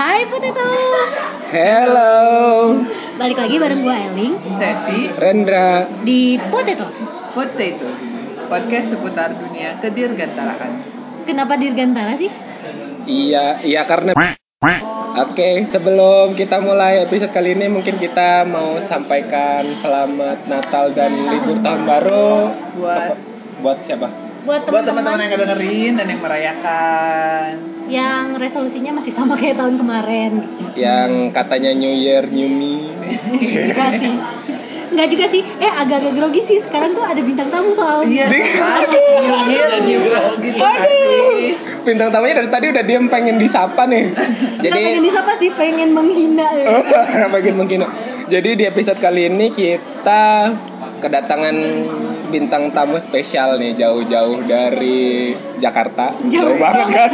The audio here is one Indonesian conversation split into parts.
Hai Potatoes. Hello, Balik lagi bareng gue Eling. Sesi. Rendra. di Potatoes. Potatoes. Podcast seputar dunia kedirgantaraan Kenapa Dirgantara sih? Iya, iya karena. Oke, sebelum kita mulai episode kali ini mungkin kita mau sampaikan selamat Natal dan libur tahun baru. Buat- buat siapa? Buat teman-teman yang dengerin dan yang merayakan yang resolusinya masih sama kayak tahun kemarin Yang katanya New Year New Me. Enggak sih Enggak juga sih Eh agak-agak grogi sih Sekarang tuh ada bintang tamu soalnya Iya? New Year, New Us gitu Bintang tamunya dari tadi udah diem pengen disapa nih. Nggak Jadi pengen disapa sih Pengen menghina ya. Bagian menghina. Jadi di episode kali ini kita kedatangan bintang tamu spesial nih jauh-jauh dari Jakarta. Jauh banget kan?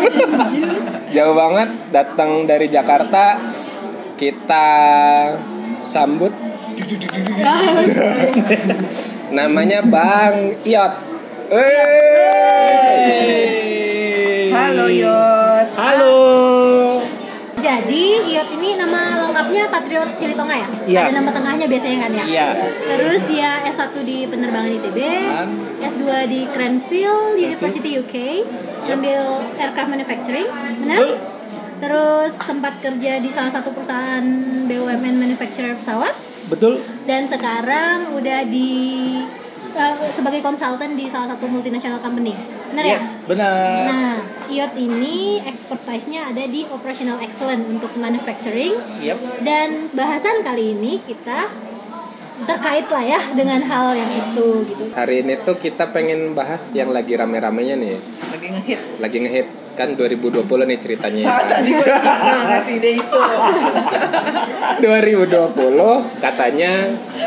jauh banget datang dari Jakarta. Kita sambut namanya Bang Iot. Hey. Halo Yot Halo. Jadi Iot ini nama lengkapnya Patriot Silitonga ya? Iya. Ada nama tengahnya biasanya kan ya? Iya. Terus dia S1 di penerbangan ITB, S2 di Cranfield University UK, ngambil aircraft manufacturing, benar? Terus sempat kerja di salah satu perusahaan BUMN manufacturer pesawat Betul. dan sekarang udah di eh, sebagai konsultan di salah satu multinational company. Benar ya? Benar. Nah, IOT ini expertise-nya ada di operational excellence untuk manufacturing Yep. dan bahasan kali ini kita terkait lah ya dengan hal yang itu gitu. Hari ini tuh kita pengen bahas yang lagi rame-ramenya nih. Lagi ngehits Lagi ngehits kan 2020 nih ceritanya. Tadi gue ngasih ide itu 2020 katanya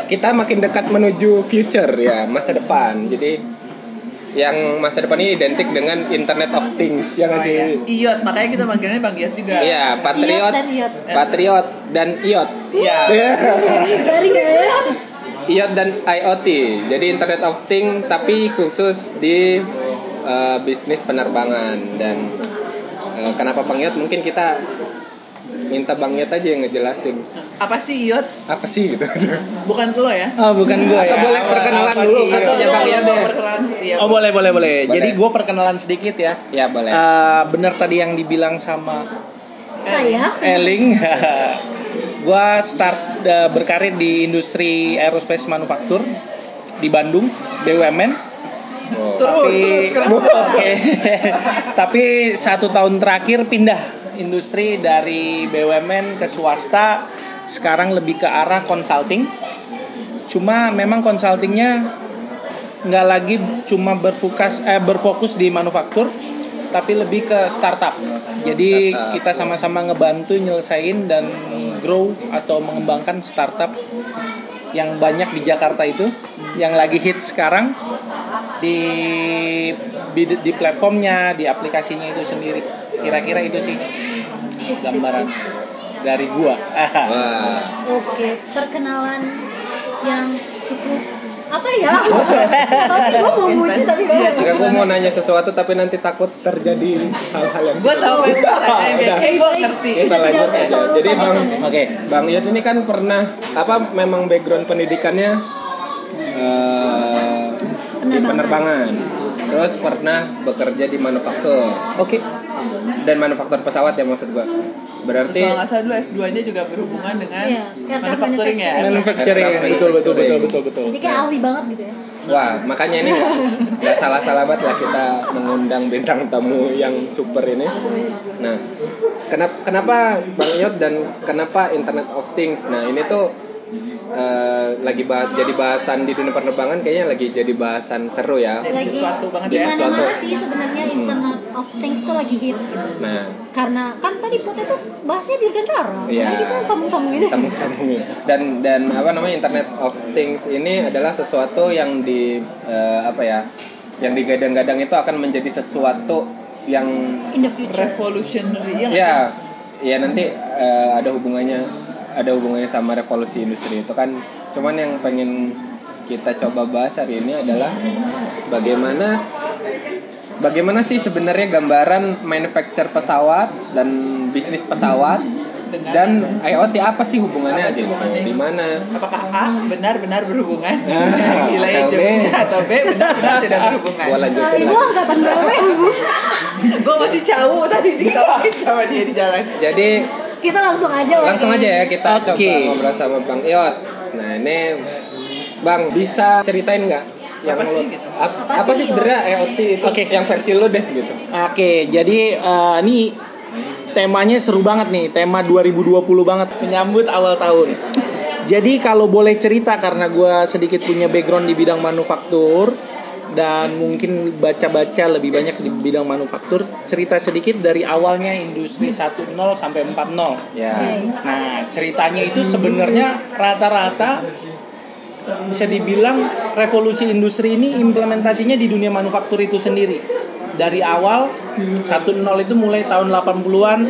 kita makin dekat menuju future ya, masa depan. Jadi yang masa depan ini identik dengan Internet of Things ya nggak Oh, iya. sih? Iot, makanya kita manggilnya Bang Iot juga Iya, Patriot, Iot dan Iot. Patriot dan Iot. Iya Garing ya. IoT dan IoT. Jadi Internet of Things tapi khusus di eh, bisnis penerbangan dan eh, kenapa Bang Iot mungkin kita minta Bang Iot aja yang ngejelasin Apa sih Iot? apa sih gitu. Bukan lo ya? Oh bukan gue Atau ya. boleh perkenalan Apa dulu kan? Atau Iya, lo Bang berkenalan Iya, Oh boleh boleh boleh. Boleh. Jadi gue perkenalan sedikit ya. ya boleh. Eh, bener tadi yang dibilang sama Saya Eling. gue start eh, berkarir di industri aerospace manufaktur di Bandung BUMN. Oh. Terus, Tapi terus, kenapa? Oke. Tapi satu tahun terakhir pindah industri dari BUMN ke swasta. Sekarang lebih ke arah consulting. Cuma memang consultingnya nggak lagi cuma berfokus eh, berfokus di manufaktur tapi lebih ke startup. Jadi Startup. kita sama-sama ngebantu nyelesain dan grow atau mengembangkan startup yang banyak di Jakarta itu yang lagi hit sekarang di di, platformnya, di aplikasinya itu sendiri. Kira-kira itu sih Sip, sip, gambaran sip. dari gua. Wah. Oke, perkenalan yang cukup apa ya? Tapi gue mau muji tapi Iya, Enggak gue mau nanya sesuatu tapi nanti takut terjadi hal-hal yang Gue tahu. Kayak gue ngerti kita lanjut aja. Jadi Bang tanyakan. Oke, Bang Iot ini kan pernah apa memang background pendidikannya eh, di Penerbangan. penerbangan. Terus pernah bekerja di manufaktur Oke. dan manufaktur pesawat ya maksud gua. Berarti Kalau nggak salah dulu S2 nya juga berhubungan dengan Iya, manufacturing ya manufacturing. Aircraft betul betul betul betul betul. Jadi kayak ahli banget gitu ya. Wah, makanya ini nggak salah-salah banget lah kita mengundang bintang tamu yang super ini. Nah, kenapa kenapa Bang Iot dan kenapa Internet of Things? Nah, ini tuh eh, lagi bahas, jadi bahasan di dunia penerbangan kayaknya lagi jadi bahasan seru ya. Jadi sesuatu banget di ya. Sesuatu. sih sebenarnya Hmm. Internet of Things tuh lagi hits gitu. Nah, Karena kan tadi Potatoes bahasnya dirgantara. Iya. Makanya kita sambung-sambungin. sambung-sambungin. Dan dan apa namanya Internet of Things ini adalah sesuatu yang di eh, apa ya? Yang digadang-gadang itu akan menjadi sesuatu yang In the future. revolutionary ya ya ya nanti eh, ada hubungannya ada hubungannya sama revolusi industri itu kan cuman yang pengen kita coba bahas hari ini adalah bagaimana bagaimana sih sebenarnya gambaran manufacture pesawat dan bisnis pesawat Dan IoT apa sih hubungannya Apa sih gitu? Di mana? apakah A benar-benar berhubungan Nah, gila ya atau B. atau B benar-benar tidak berhubungan Gua lanjutin ibu angkatan berapa ya ibu? gue masih jauh tadi dikawain sama dia di jalan Jadi Kita langsung aja lah. langsung aja ya kita Oke. coba ngobrol sama Bang Iot. Nah ini Bang bisa ceritain nggak yang Apa lo- sih gitu? ap- Apa apa, sih sih sebenarnya IoT itu Oke. yang versi lo deh gitu. Oke, jadi eh, ini temanya seru banget nih, tema 2020 banget, menyambut awal tahun. Jadi kalau boleh cerita karena gue sedikit punya background di bidang manufaktur dan mungkin baca-baca lebih banyak di bidang manufaktur, cerita sedikit dari awalnya industri 1.0 sampai 4.0. Ya. Nah, ceritanya itu sebenarnya rata-rata bisa dibilang revolusi industri ini implementasinya di dunia manufaktur itu sendiri. Dari awal 1.0 itu mulai tahun 80-an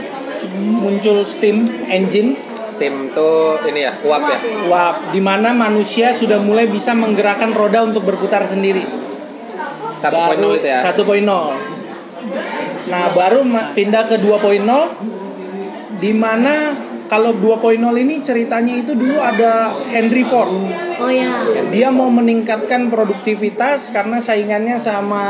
muncul steam engine Steam tuh ini ya uap ya. Wah, di mana manusia sudah mulai bisa menggerakkan roda untuk berputar sendiri. 1.0 Baru itu ya. 1.0. Nah, baru pindah ke 2.0 di mana kalau 2.0 ini ceritanya itu dulu ada Henry Ford. Oh ya. Dia mau meningkatkan produktivitas karena saingannya sama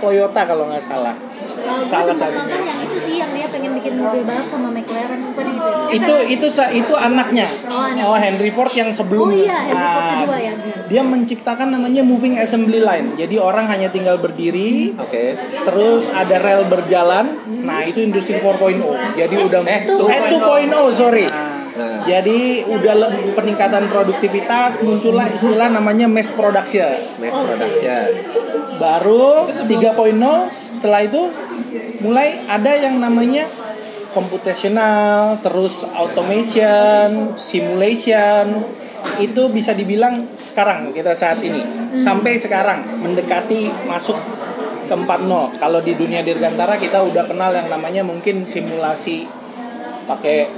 Toyota kalau nggak salah. Uh, gue Salah sempat satunya. nonton yang itu sih yang dia pengen bikin mobil balap sama McLaren bukan yang itu. ya? Eh, Itu Ferrari. itu itu anaknya. Oh, anaknya. Oh, Henry Ford yang sebelum. Oh iya, Henry Ford Nah, kedua ya. Dia menciptakan namanya moving assembly line. Jadi orang hanya tinggal berdiri, Oke. terus ada rel berjalan. Nah, itu industri 4.0. Jadi Eh, udah eh, eh 2.0 sorry. Nah, Jadi udah le- peningkatan produktivitas muncullah istilah namanya mass production. mass production. Baru 3.0 setelah itu mulai ada yang namanya computational, terus automation, simulation. Itu bisa dibilang sekarang kita saat ini sampai sekarang mendekati masuk ke 4.0. Kalau di dunia dirgantara kita udah kenal yang namanya mungkin simulasi pakai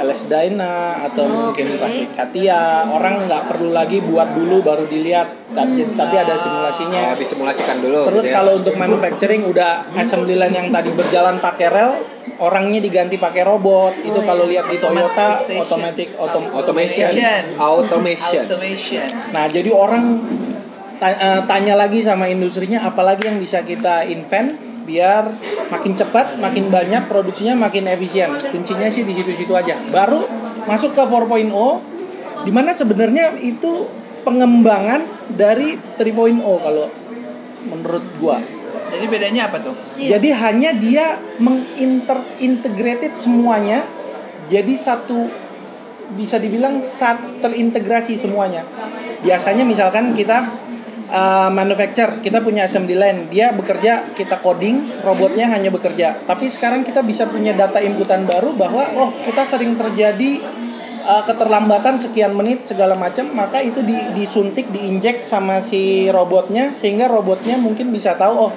LS Dyna atau mungkin Oke. pakai Katia. Orang nggak perlu lagi buat dulu baru dilihat, tapi, tapi ada simulasinya. Oh, disimulasikan dulu. Terus gitu ya. kalau untuk manufacturing udah assembly line yang tadi berjalan pakai rel, orangnya diganti pakai robot. Itu Oh, kalau iya. lihat di Toyota Automatic. autom automation. Automation. Nah, jadi orang eh, tanya lagi sama industrinya apalagi yang bisa kita invent biar makin cepat, makin banyak produksinya, makin efisien. Kuncinya sih di situ-situ aja. Baru masuk ke 4.0 di mana sebenarnya itu pengembangan dari 3.0 kalau menurut gua. jadi bedanya apa tuh Iya. Jadi hanya dia mengintegrated semuanya jadi satu bisa dibilang sat, terintegrasi semuanya. Biasanya misalkan kita uh, manufacture, kita punya assembly line, dia bekerja, kita coding, robotnya hanya bekerja. Tapi sekarang kita bisa punya data inputan baru bahwa oh kita sering terjadi uh, keterlambatan sekian menit segala macam, maka itu di- disuntik, diinjek sama si robotnya sehingga robotnya mungkin bisa tahu oh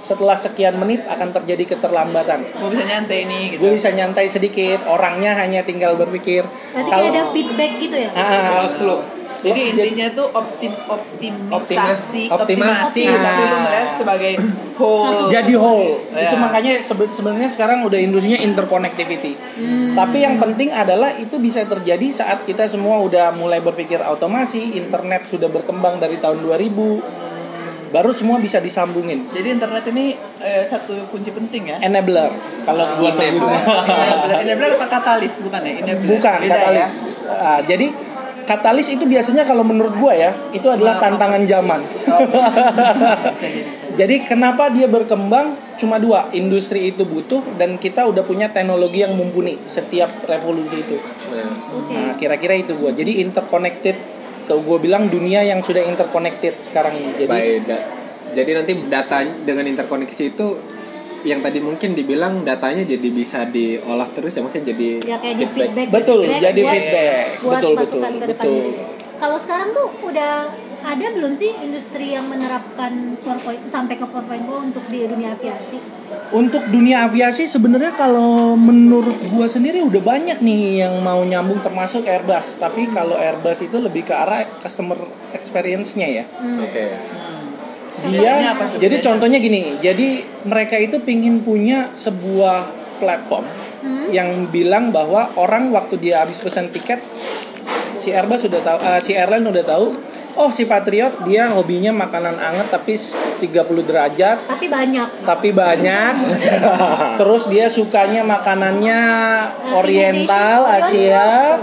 setelah sekian menit akan terjadi keterlambatan. gue bisa nyantai nih gitu Gue bisa nyantai sedikit, orangnya hanya tinggal berpikir. Berarti kayak ada feedback gitu ya? Ah, Close loop. Jadi intinya tuh optim optimisasi Optimas- optimasi optimasi. tapi lu Ah. ngeliat sebagai whole jadi whole. Ya. Itu makanya sebe- sebenarnya sekarang udah industrinya interconnectivity. Hmm. Tapi yang penting adalah itu bisa terjadi saat kita semua udah mulai berpikir otomasi, internet sudah berkembang dari tahun 2000. Baru semua bisa disambungin. jadi internet ini eh, satu kunci penting ya Enabler kalau gua sebut. enabler enabler apa katalis bukan ya enabler Bukan Beda katalis. Ah, jadi katalis itu biasanya kalau menurut gua ya, itu adalah tantangan zaman. bisa jadi kenapa dia berkembang? Cuma dua, industri itu butuh dan kita udah punya teknologi yang mumpuni setiap revolusi itu. Nah. Nah, kira-kira itu gua. Jadi interconnected. Kalau gua bilang dunia yang sudah interconnected sekarang ini. Jadi by da- jadi nanti data dengan interkoneksi itu yang tadi mungkin dibilang datanya jadi bisa diolah terus ya maksudnya jadi Ya kayak di feedback. Betul, feedback jadi buat, feedback. Buat Betul, masukan betul, ke depannya betul. gitu. Kalau sekarang tuh udah ada belum sih industri yang menerapkan 4.0 sampai ke 4.0 untuk di dunia aviasi? Untuk dunia aviasi sebenarnya kalau menurut gua sendiri udah banyak nih yang mau nyambung termasuk Airbus. Tapi kalau Airbus itu lebih ke arah customer experience-nya ya. Hmm. oke Contohnya Dia apa tuh? jadi contohnya gini, jadi mereka itu pingin punya sebuah platform Hmm. yang bilang bahwa orang waktu dia habis pesan tiket si Airbus sudah tahu eh, si airline udah tahu oh si Patriot dia hobinya makanan anget tapi 30 derajat Tapi banyak. tapi banyak terus dia sukanya makanannya oriental Asia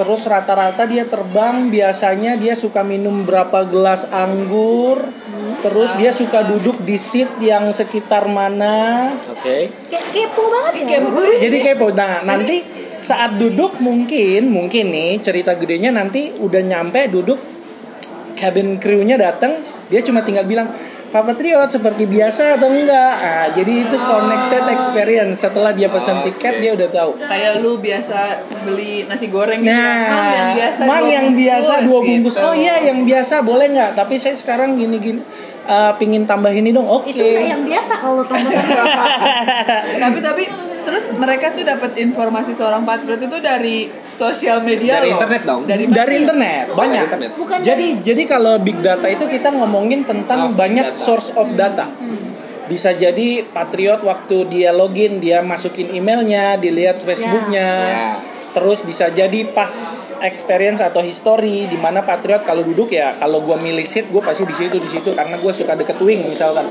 terus rata-rata dia terbang biasanya dia suka minum berapa gelas anggur terus dia suka duduk di seat yang sekitar mana Oke. Kayak kepo banget ya. jadi kepo nah nanti saat duduk mungkin mungkin nih cerita gedenya nanti udah nyampe duduk cabin crew-nya datang dia cuma tinggal bilang Pak Patriot seperti biasa atau enggak ah jadi itu connected experience setelah dia pesan Oke. tiket dia udah tahu Kayak lu biasa beli nasi goreng gitu Nah, kan, Mang, yang biasa Mang dua yang biasa dua bungkus. gitu. Oh iya, yang biasa boleh nggak? Tapi saya sekarang gini-gini eh, pingin tambah ini dong. Oke. Itu nggak yang biasa kalau tambah tapi tapi terus mereka tuh dapat informasi seorang patriot itu dari sosial media Dari loh. internet dong? Dari? Dari internet banyak. Dari internet. Bukan Jadi jadi kalau big data itu kita ngomongin tentang Oh, banyak data. source of data. Hmm. Bisa jadi Patriot waktu dia login dia masukin emailnya, dilihat Facebooknya. Ya. Terus bisa jadi pas experience atau history di mana Patriot kalau duduk ya kalau gua milih seat gue pasti di situ di situ karena gue suka deket wing misalkan.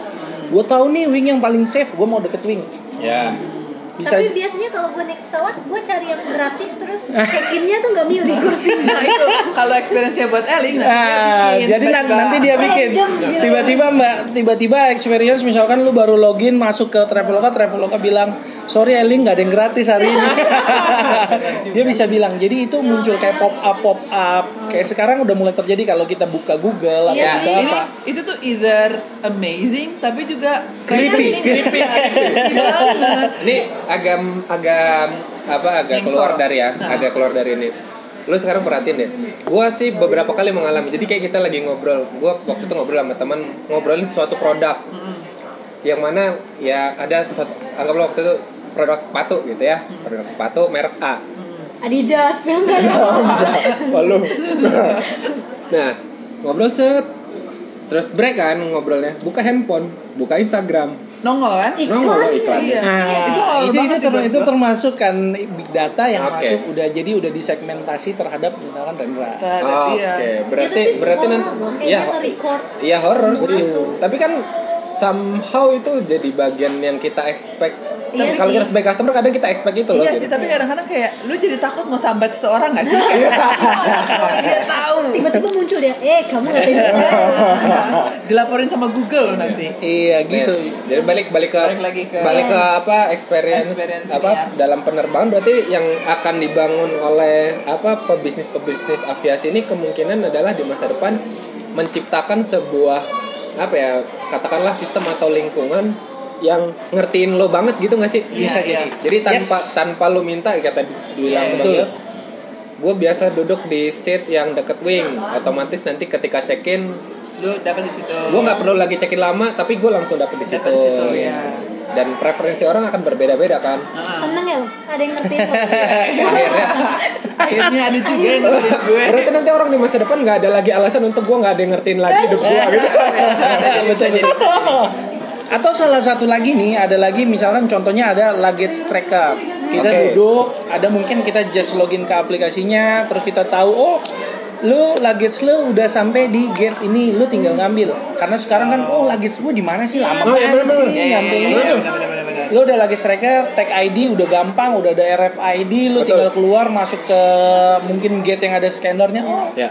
Gue tahu nih wing yang paling safe, gue mau deket wing. Ya. Bisa Tapi biasanya kalau gue naik pesawat, gue cari yang gratis terus check-innya tuh nggak milih kursi. Nah itu kalau experience-nya buat Eling nanti Ah, dia bikin, jadi nanti, tiba-tiba. nanti dia bikin Random gitu. tiba-tiba mbak tiba-tiba experience misalkan lu baru login masuk ke Traveloka Traveloka bilang sorry Eling nggak ada yang gratis hari ini dia bisa bilang jadi itu muncul kayak pop up pop up kayak sekarang udah mulai terjadi kalau kita buka Google Iya atau apa itu tuh either amazing tapi juga Creepy. creepy, creepy banget. Ini agak agak apa agak Nyengsor. keluar dari ya, Nah. agak keluar dari ini. Lu sekarang perhatiin deh. Gua sih beberapa kali mengalami. Jadi kayak kita lagi ngobrol. Gua waktu itu ngobrol sama teman ngobrolin suatu produk yang mana ya ada sesuatu anggaplah waktu itu produk sepatu gitu ya. Produk sepatu merek A. Adidas enggak ada. Walu. nah, ngobrol set. Terus break kan ngobrolnya. Buka handphone, buka Instagram. nongol kan Iklan. Nongol iklan. Iya. Nah, Itu itu, itu, ter- itu termasuk kan big data yang Oke. masuk udah jadi udah disegmentasi terhadap misalkan Rendra. Terhadap Oh, iya. Oke, Ya, berarti tapi berarti nanti ya. Iya horor Semua sih. Tapi kan somehow itu jadi bagian yang kita expect. Iya Tapi kalau kita sebagai customer kadang kita expect itu loh. Iya gitu. sih, tapi kadang-kadang kayak lu jadi takut mau sambat seseorang gak sih? Kayak, "Gimana kalau dia tahu. Tiba-tiba muncul dia, eh kamu ngatain saya. Dilaporin sama Google loh nanti. Iya gitu. Jadi balik balik ke Balik lagi ke- balik ke apa experience, Experience apa ya. dalam penerbangan berarti yang akan dibangun oleh apa pebisnis pebisnis aviasi ini kemungkinan adalah di masa depan menciptakan sebuah apa ya katakanlah sistem atau lingkungan yang ngertiin lo banget gitu nggak sih? Iya, Bisa jadi. iya. Jadi tanpa Yes. tanpa lu minta kata dibilang Iya, Bang betul. Yot, gue biasa duduk di seat yang deket wing otomatis nanti ketika check in Lu dapat di situ. gue nggak perlu lagi check in lama tapi gue langsung dapet di situ, Dapat di situ, ya. Dan preferensi orang akan berbeda-beda kan Heeh. Seneng ya lo, ada yang ngertiin lo. akhirnya Akhirnya ada juga yang ngerti gue. berarti nanti orang di masa depan nggak ada lagi alasan untuk gue nggak ada yang ngertiin lagi hidup gue gitu Bisa jadi. Atau salah satu lagi nih, ada lagi misalkan contohnya ada luggage tracker. Kita Oke. duduk, ada mungkin kita just login ke aplikasinya, terus kita tahu oh lu luggage lu udah sampai di gate ini, lu tinggal ngambil. Karena sekarang kan oh luggage gua di mana sih? Lama Oh, iya, banget sih. Iya, iya, nyampe iya, iya, benar. Lu udah luggage tracker, tag ID udah gampang, udah ada RFID, lu Betul. tinggal keluar masuk ke mungkin gate yang ada scannernya. Oh, ya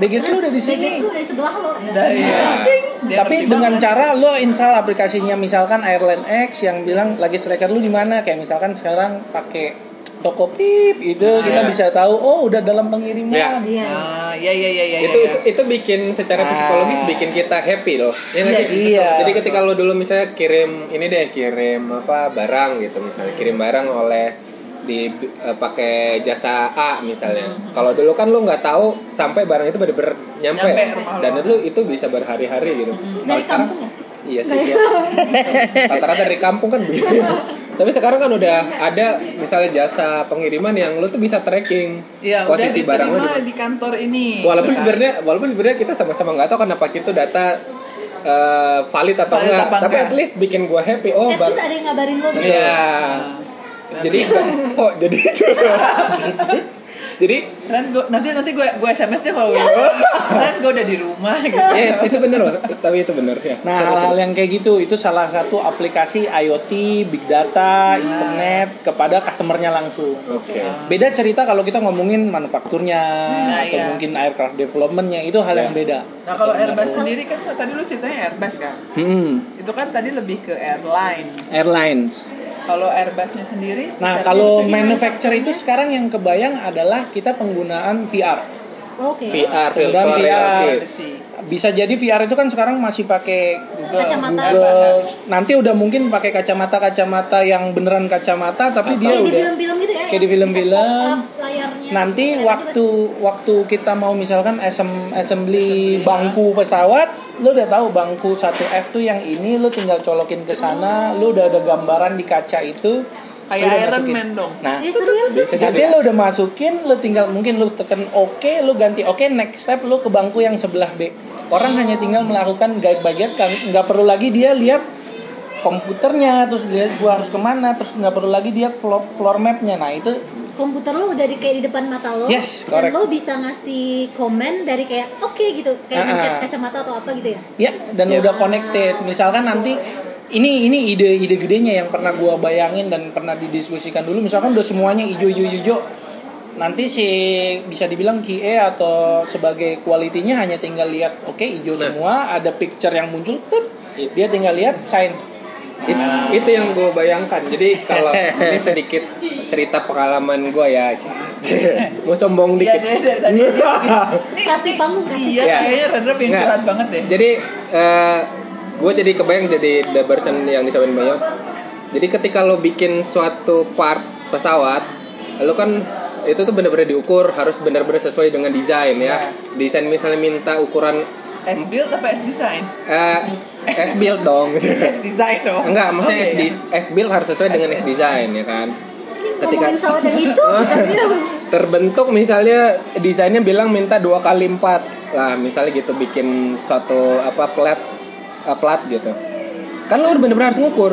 baggage lu udah di sini. Baggage lu dari sebelah lo. Dari Nah. ting, dia Tapi ngerti dengan banget. cara lo install aplikasinya misalkan Airline X yang bilang lagi tracker lu di mana kayak misalkan sekarang pakai Tokopedia itu Ah, kita iya. bisa tahu oh udah dalam pengiriman. Iya. Ah, iya iya iya iya. itu, iya. itu itu bikin secara Ah. psikologis bikin kita happy loh ya Iya sih iya. jadi ketika lo dulu misalnya kirim ini deh kirim apa barang gitu misalnya kirim barang oleh di eh, pakai jasa A misalnya kalau dulu kan lo nggak tahu sampai barang itu bener-bener nyampe, Nyampe dan itu itu bisa berhari-hari gitu Dari Kalau sekarang kampung ya? iya sih iya. rata-rata dari kampung kan begitu tapi sekarang kan udah ada misalnya jasa pengiriman yang lo tuh bisa tracking Iya, udah posisi barang lo di di kantor ini. Walaupun kan. sebenarnya walaupun sebenarnya kita sama-sama nggak tahu kenapa itu data eh, valid atau Valid enggak, tapi enggak. at least bikin gua happy. Oh, At least ada yang ngabarin lo gitu. Iya. Nah, Itu jadi oh jadi itu jadi Ren, gua, nanti nanti gue gue SMS deh kalau gue Ren gue udah di rumah gitu. ya itu bener loh tapi itu bener ya Nah, hal-hal yang kayak gitu itu salah satu aplikasi IoT, big data, internet kepada customernya langsung. oke Beda cerita kalau kita ngomongin manufakturnya Nah, atau iya. mungkin aircraft developmentnya itu hal yang beda. Nah kalau Airbus sendiri kan tadi lu ceritanya Airbus kan, Hmm, itu kan tadi lebih ke airline. airlines. Kalau Airbusnya sendiri, Nah, kalau manufacture itu sekarang yang kebayang adalah kita penggunaan VR. Oke. VR Kemudian virtual VR. reality. Bisa jadi VR itu kan sekarang masih pakai Google, Kacamata. Google. Nanti udah mungkin pakai kacamata-kacamata yang beneran kacamata tapi dia Kayak di udah film-film gitu ya. kayak di yang film-film. layarnya. nanti Ada waktu waktu kita mau misalkan assembly bangku pesawat lu udah tahu bangku 1F tuh yang ini lu tinggal colokin ke sana lu udah ada gambaran di kaca itu Kayak Iron masukin. Man dong. nah juga. Seru ya. jadi lu udah masukin lu tinggal mungkin lu tekan oke lu ganti oke next step lu ke bangku yang sebelah B orang hanya tinggal melakukan guide by guide kan nggak perlu lagi dia lihat komputernya terus lihat gua harus ke mana terus nggak perlu lagi dia floor, floor mapnya nah itu komputer lo udah di, kayak di depan mata lo Yes, dan correct. lo bisa ngasih komen dari kayak oke gitu kayak Ah, mencet ah. kacamata atau apa gitu ya Ya, dan Ya. udah connected. Misalkan nanti ini ini ide ide gedenya yang pernah gua bayangin dan pernah didiskusikan dulu. Misalkan udah semuanya hijau hijau hijau. Nanti si bisa dibilang QA atau sebagai kualitinya hanya tinggal lihat oke hijau Nah. semua, ada picture yang muncul, tup, dia tinggal lihat sign. It- itu yang gue bayangkan jadi kalau ini sedikit cerita pengalaman gue ya mau sombong Iya, dikit dari tadi. Ini- kasih panggung kasih Iya, Ya. kayaknya Rendra pengen Nggak. curhat banget deh. jadi gue jadi kebayang jadi the person yang disampaikan Bayo jadi ketika lo bikin suatu part pesawat lo kan itu tuh bener-bener diukur harus bener-bener sesuai dengan desain ya. Desain misalnya minta ukuran S build apa S design? eh S build dong. S design dong. enggak maksudnya Oke, S, di, ya. S build harus sesuai dengan S design ya kan? Ketika- ngomongin pesawat yang itu terbentuk misalnya desainnya bilang minta dua kali empat lah misalnya gitu bikin suatu apa plat eh, plat gitu. Kan lo bener-bener harus ngukur.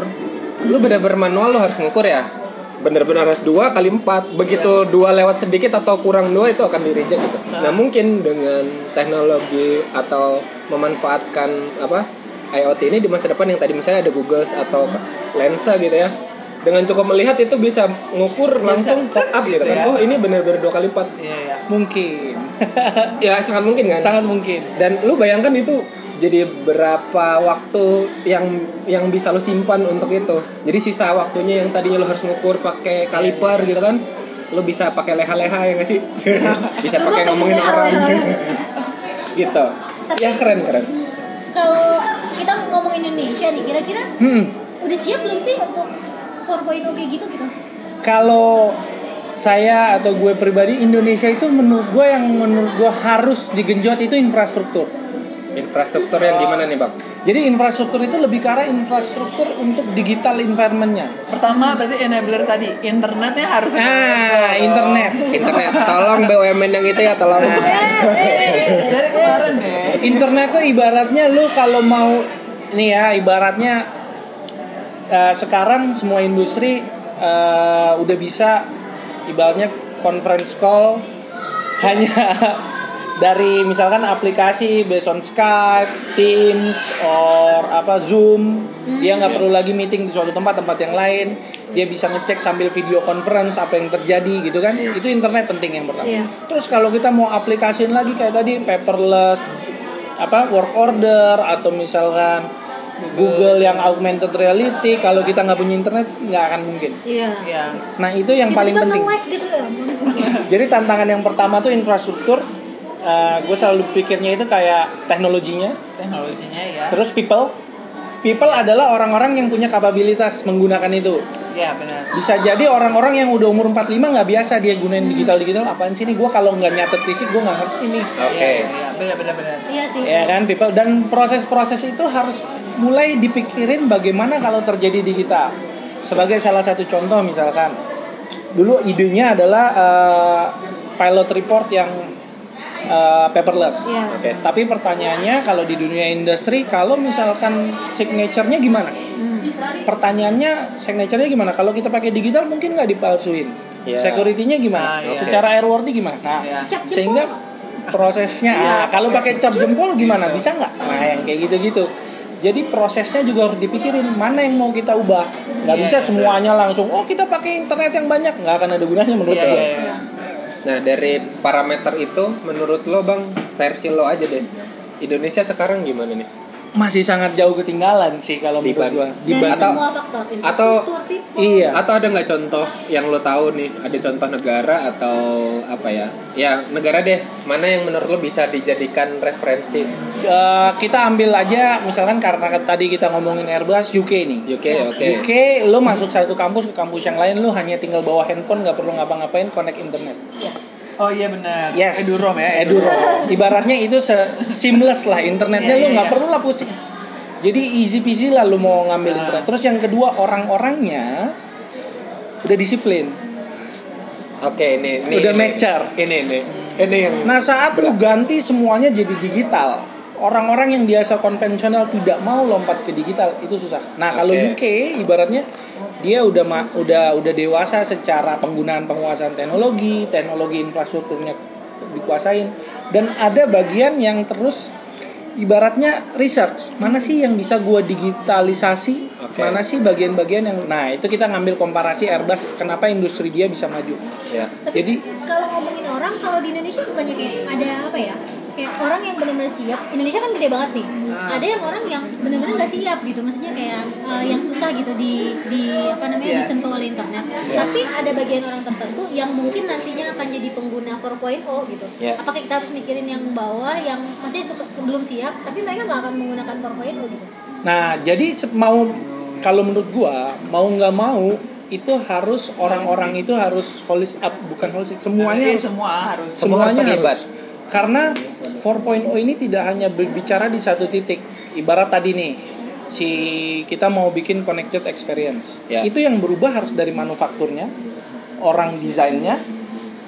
Lo bener-bener manual lo harus ngukur ya bener-bener harus dua kali empat. Begitu dua lewat sedikit atau kurang dua itu akan di reject gitu. Nah. Mungkin dengan teknologi atau memanfaatkan apa IoT ini di masa depan yang tadi misalnya ada Google atau lensa gitu ya dengan cukup melihat itu bisa ngukur langsung pop up gitu gitu kan. Ya. oh ini benar-benar dua kali empat. Iya, iya. Mungkin. ya sangat mungkin kan. Sangat mungkin. dan lu bayangkan itu jadi berapa waktu yang yang bisa lo simpan untuk itu. Jadi sisa waktunya yang tadinya lo harus ngukur pakai kaliper gitu kan lo bisa pakai leha-leha ya nggak sih? Bisa pakai ngomongin orang. Gitu. Tapi- ya keren keren. kalau kita ngomong Indonesia nih kira-kira Hmm. udah siap belum sih untuk 4.0 kayak gitu gitu? Kalau saya atau gue pribadi Indonesia itu menurut gue yang menurut gue harus digenjot itu infrastruktur. Infrastruktur yang gimana nih bang Jadi infrastruktur itu lebih ke arah infrastruktur untuk digital environment-nya. Pertama berarti enabler tadi, internetnya harus Ah, internet. internet tolong BUMN yang itu ya tolong Dari kemarin deh. Internet tuh ibaratnya lu kalau mau nih ya ibaratnya eh, sekarang semua industri eh, udah bisa ibaratnya conference call hanya dari misalkan aplikasi based on Skype, Teams, or apa Zoom, dia nggak perlu lagi meeting di suatu tempat tempat yang lain, dia bisa ngecek sambil video conference apa yang terjadi gitu kan, itu internet penting yang pertama. Iya. Terus kalau kita mau aplikasiin lagi kayak tadi paperless, apa work order atau misalkan Google yang augmented reality, kalau kita nggak punya internet nggak akan mungkin. iya Iya. Nah itu yang paling Tiba-tiba penting. gitu ya Jadi tantangan yang pertama tuh infrastruktur. Gue selalu pikirnya itu kayak teknologinya, Teknologinya ya. terus people. People adalah orang-orang yang punya kapabilitas menggunakan itu. Ya benar. Bisa jadi orang-orang yang udah umur 45 nggak biasa dia gunain digital-digital. Apaan sih ini? Gue kalau nggak nyatet fisik gue nggak ngerti nih. oke Iya, iya, benar benar benar. iya sih Ya kan people dan proses-proses itu harus mulai dipikirin bagaimana kalau terjadi di kita. Sebagai salah satu contoh misalkan dulu idenya adalah eh, pilot report yang eh, paperless. Iya. Oke, tapi pertanyaannya kalau di dunia industri kalau misalkan signature-nya gimana? Hmm. pertanyaannya signature-nya gimana? Kalau kita pakai digital mungkin nggak dipalsuin. Iya. Security-nya gimana? Ah, iya. Secara airworthy gimana? Nah, Iya. Cap jempol. sehingga prosesnya Iya. ah, kalau pakai cap jempol gimana? Bisa nggak? Nah, yang kayak gitu-gitu. Jadi prosesnya juga harus dipikirin mana yang mau kita ubah. Nggak Iya, bisa iya, semuanya langsung. Oh kita pakai internet yang banyak nggak akan ada gunanya menurut Iya, gue. iya, iya. Nah dari parameter itu menurut lo bang versi lo aja deh Indonesia sekarang gimana nih? Masih sangat jauh ketinggalan sih kalau menurut Diban- gua. Diban- atau- faktor atau-. Iya. Atau ada nggak contoh yang lo tahu nih? Ada contoh negara atau apa ya? Ya negara deh. Mana yang menurut lo bisa dijadikan referensi? Eh, kita ambil aja misalkan karena tadi kita ngomongin Airbus UK nih. UK oke. UK lo masuk satu kampus ke kampus yang lain lo hanya tinggal bawa handphone nggak perlu ngapa-ngapain connect internet. Iya. Oh iya benar. Yes. Edurom ya. Edurom. Ibaratnya itu se- seamless lah internetnya Iya, lo iya, nggak iya. perlu lah pusing. Jadi easy peasy lah lo mau ngambil Ah. internet. Terus yang kedua orang-orangnya udah disiplin. Oke ini ini Udah ini. mature. Ini ini ini yang Nah saat lu ganti semuanya jadi digital, orang-orang yang biasa konvensional tidak mau lompat ke digital itu susah. Nah kalau Oke. UK ibaratnya dia udah ma- udah udah dewasa secara penggunaan penguasaan teknologi, teknologi infrastrukturnya dikuasain dan ada bagian yang terus ibaratnya research mana sih yang bisa gua digitalisasi Oke. mana sih bagian-bagian yang nah itu kita ngambil komparasi Airbus kenapa industri dia bisa maju ya. Tapi Jadi- kalau ngomongin orang, kalau di Indonesia bukannya kayak ada apa ya? Kayak orang yang benar-benar siap. Indonesia kan gede banget nih. Ah. Ada yang orang yang benar-benar nggak siap gitu. Maksudnya kayak eh, yang susah gitu di di apa namanya Yes. disentuh oleh internet. Tapi ada bagian orang tertentu yang mungkin nantinya akan jadi pengguna 4.0 gitu. Ya. Apakah kita harus mikirin yang bawah yang maksudnya suka- belum siap, tapi mereka nggak akan menggunakan 4.0 gitu. Nah, jadi mau kalau menurut gua mau nggak mau itu harus orang-orang itu harus holis up bukan holistic semuanya Iya, harus- semua harus. Semua harus semuanya terlibat. harus. Karena 4.0 ini tidak hanya berbicara di satu titik. Ibarat tadi nih si kita mau bikin connected experience. Ya. Itu yang berubah harus dari manufakturnya, orang desainnya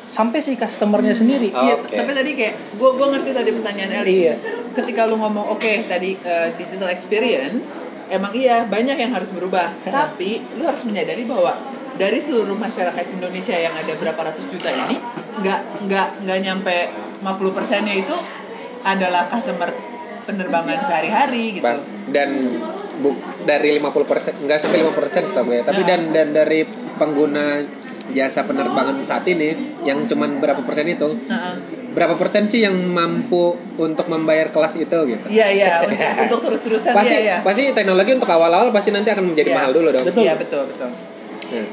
sampai si customernya sendiri. Oh. Iya, Oke. tapi tadi kayak gue gua ngerti tadi pertanyaan Eli. Iya. Ketika lu ngomong oke tadi eh, digital experience, emang iya banyak yang harus berubah. tapi lu harus menyadari bahwa dari seluruh masyarakat Indonesia yang ada berapa ratus juta ini, nggak nggak nggak nyampe 50 persennya itu adalah customer penerbangan sehari-hari gitu. Bang, dan buk, dari 50% enggak sampai 50% setahu gue tapi Nah. dan dan dari pengguna jasa penerbangan saat ini yang cuman berapa persen itu Nah, berapa persen sih yang mampu untuk membayar kelas itu gitu Iya iya untuk, untuk terus-terusan pasti iya iya. pasti teknologi untuk awal-awal pasti nanti akan menjadi Iya. mahal dulu dong Betul. Iya betul betul. Nah,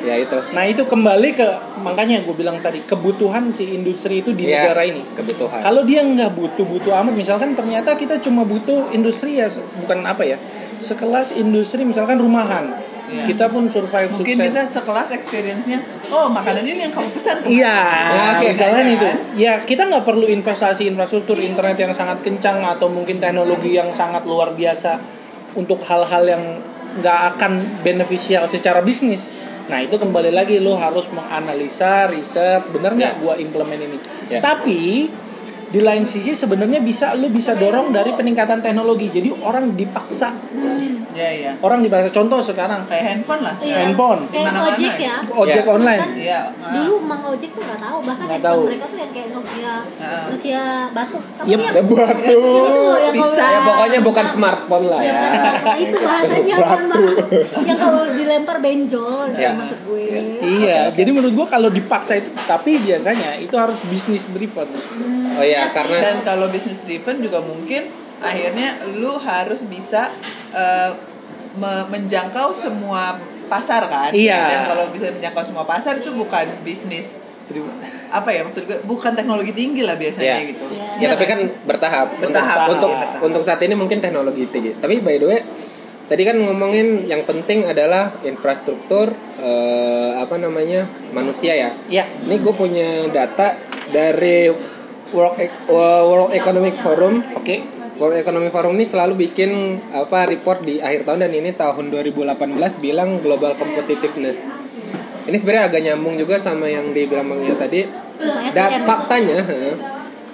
ya itu Nah, itu kembali ke makanya gue bilang tadi kebutuhan si industri itu di Iya, negara ini. kebutuhan Kalau dia nggak butuh-butuh amat, misalkan ternyata kita cuma butuh industri ya, bukan apa ya, sekelas industri misalkan rumahan, Iya. kita pun survive Mungkin sukses. kita sekelas experience-nya, oh makanan ini yang kamu pesan. kemarin." Iya, Ya, oke, misalnya kan? itu. Ya kita nggak perlu investasi infrastruktur internet yang sangat kencang atau mungkin teknologi yang sangat luar biasa untuk hal-hal yang nggak akan beneficial secara bisnis. Nah itu kembali lagi lo harus menganalisa, riset, bener nggak Ya. gua implement ini. Ya. Tapi di lain sisi sebenarnya bisa lo bisa dorong dari peningkatan teknologi. Jadi orang dipaksa, Hmm. Iya iya. orang dipaksa. Contoh sekarang Kayak handphone lah. Iya. Handphone. Kayak Di mana-mana ojek ya. ya. ojek Ya. online. Kan Iya. ah. dulu Mang Ojek tuh nggak tahu bahkan Nggak handphone tahu. mereka tuh yang kayak Nokia Ah. Nokia batu apa Yep. yang ya buat yang Bisa. ya pokoknya bukan smartphone lah Ya, ya kan, itu bahasanya maaf. yang kalau dilempar benjol Ya. maksud gue Iya, jadi menurut gua kalau dipaksa itu, tapi biasanya itu harus bisnis driven. Hmm, Oh iya, sih. karena- Dan kalau business driven juga mungkin akhirnya lu harus bisa eh, me- menjangkau semua pasar kan. Iya. Dan kalau bisa menjangkau semua pasar itu bukan bisnis apa ya maksud gue bukan teknologi tinggi lah biasanya Iya. gitu. Iya. ya tapi kan bertahap Bertahap, untuk untuk, iya, bertahap. untuk saat ini mungkin teknologi tinggi tapi by the way tadi kan ngomongin yang penting adalah infrastruktur eh, apa namanya manusia ya Ya, ini gue punya data dari World, E- World Economic Forum oke. World Economic Forum ini selalu bikin apa report di akhir tahun dan ini tahun 2018 bilang global competitiveness ini sebenarnya agak nyambung juga sama yang dibilang Bang tadi dan SDM. faktanya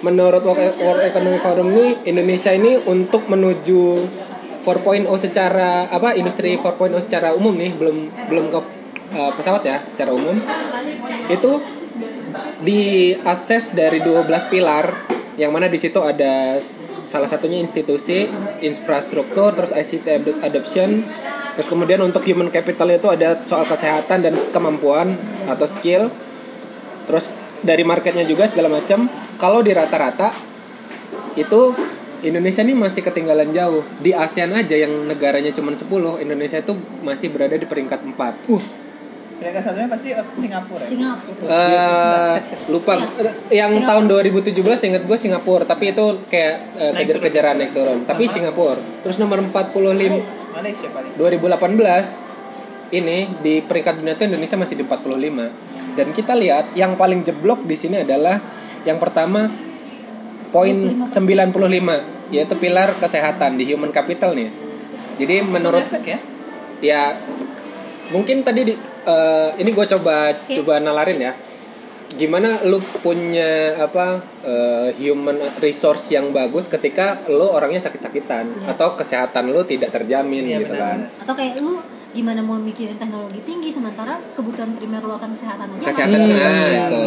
menurut World World Economic Forum ini Indonesia ini untuk menuju 4.0 secara apa industri 4.0 secara umum nih belum belum ke uh, pesawat ya secara umum itu di akses dari 12 pilar yang mana di situ ada salah satunya institusi, infrastruktur, terus ICT ad- adoption, terus kemudian untuk human capital itu ada soal kesehatan dan kemampuan atau skill, terus dari marketnya juga segala macam. Kalau di rata-rata itu Indonesia ini masih ketinggalan jauh. Di ASEAN aja yang negaranya cuma 10, Indonesia itu masih berada di peringkat 4. Uh, Mereka satunya pasti Singapura. ya? Singapura Eh, lupa Iya. yang tahun 2017 inget gue Singapura tapi itu kayak Naik kejar-kejaran naik turun tapi Sama? Singapura terus nomor 45 Malaysia paling. 2018 ini di peringkat dunia itu Indonesia masih di 45 dan kita lihat yang paling jeblok di sini adalah yang pertama poin 95 yaitu pilar kesehatan di human capital nih jadi menurut ya? ya mungkin tadi di eh, ini gue coba Oke. coba nalarin ya. Gimana lu punya apa eh, human resource yang bagus ketika lu orangnya sakit-sakitan Iya. atau kesehatan lu tidak terjamin Iya, gitu benar, kan? Atau kayak lu gimana mau mikirin teknologi tinggi sementara kebutuhan primer lu akan kesehatan aja. Kesehatan masih- nah Iya, itu.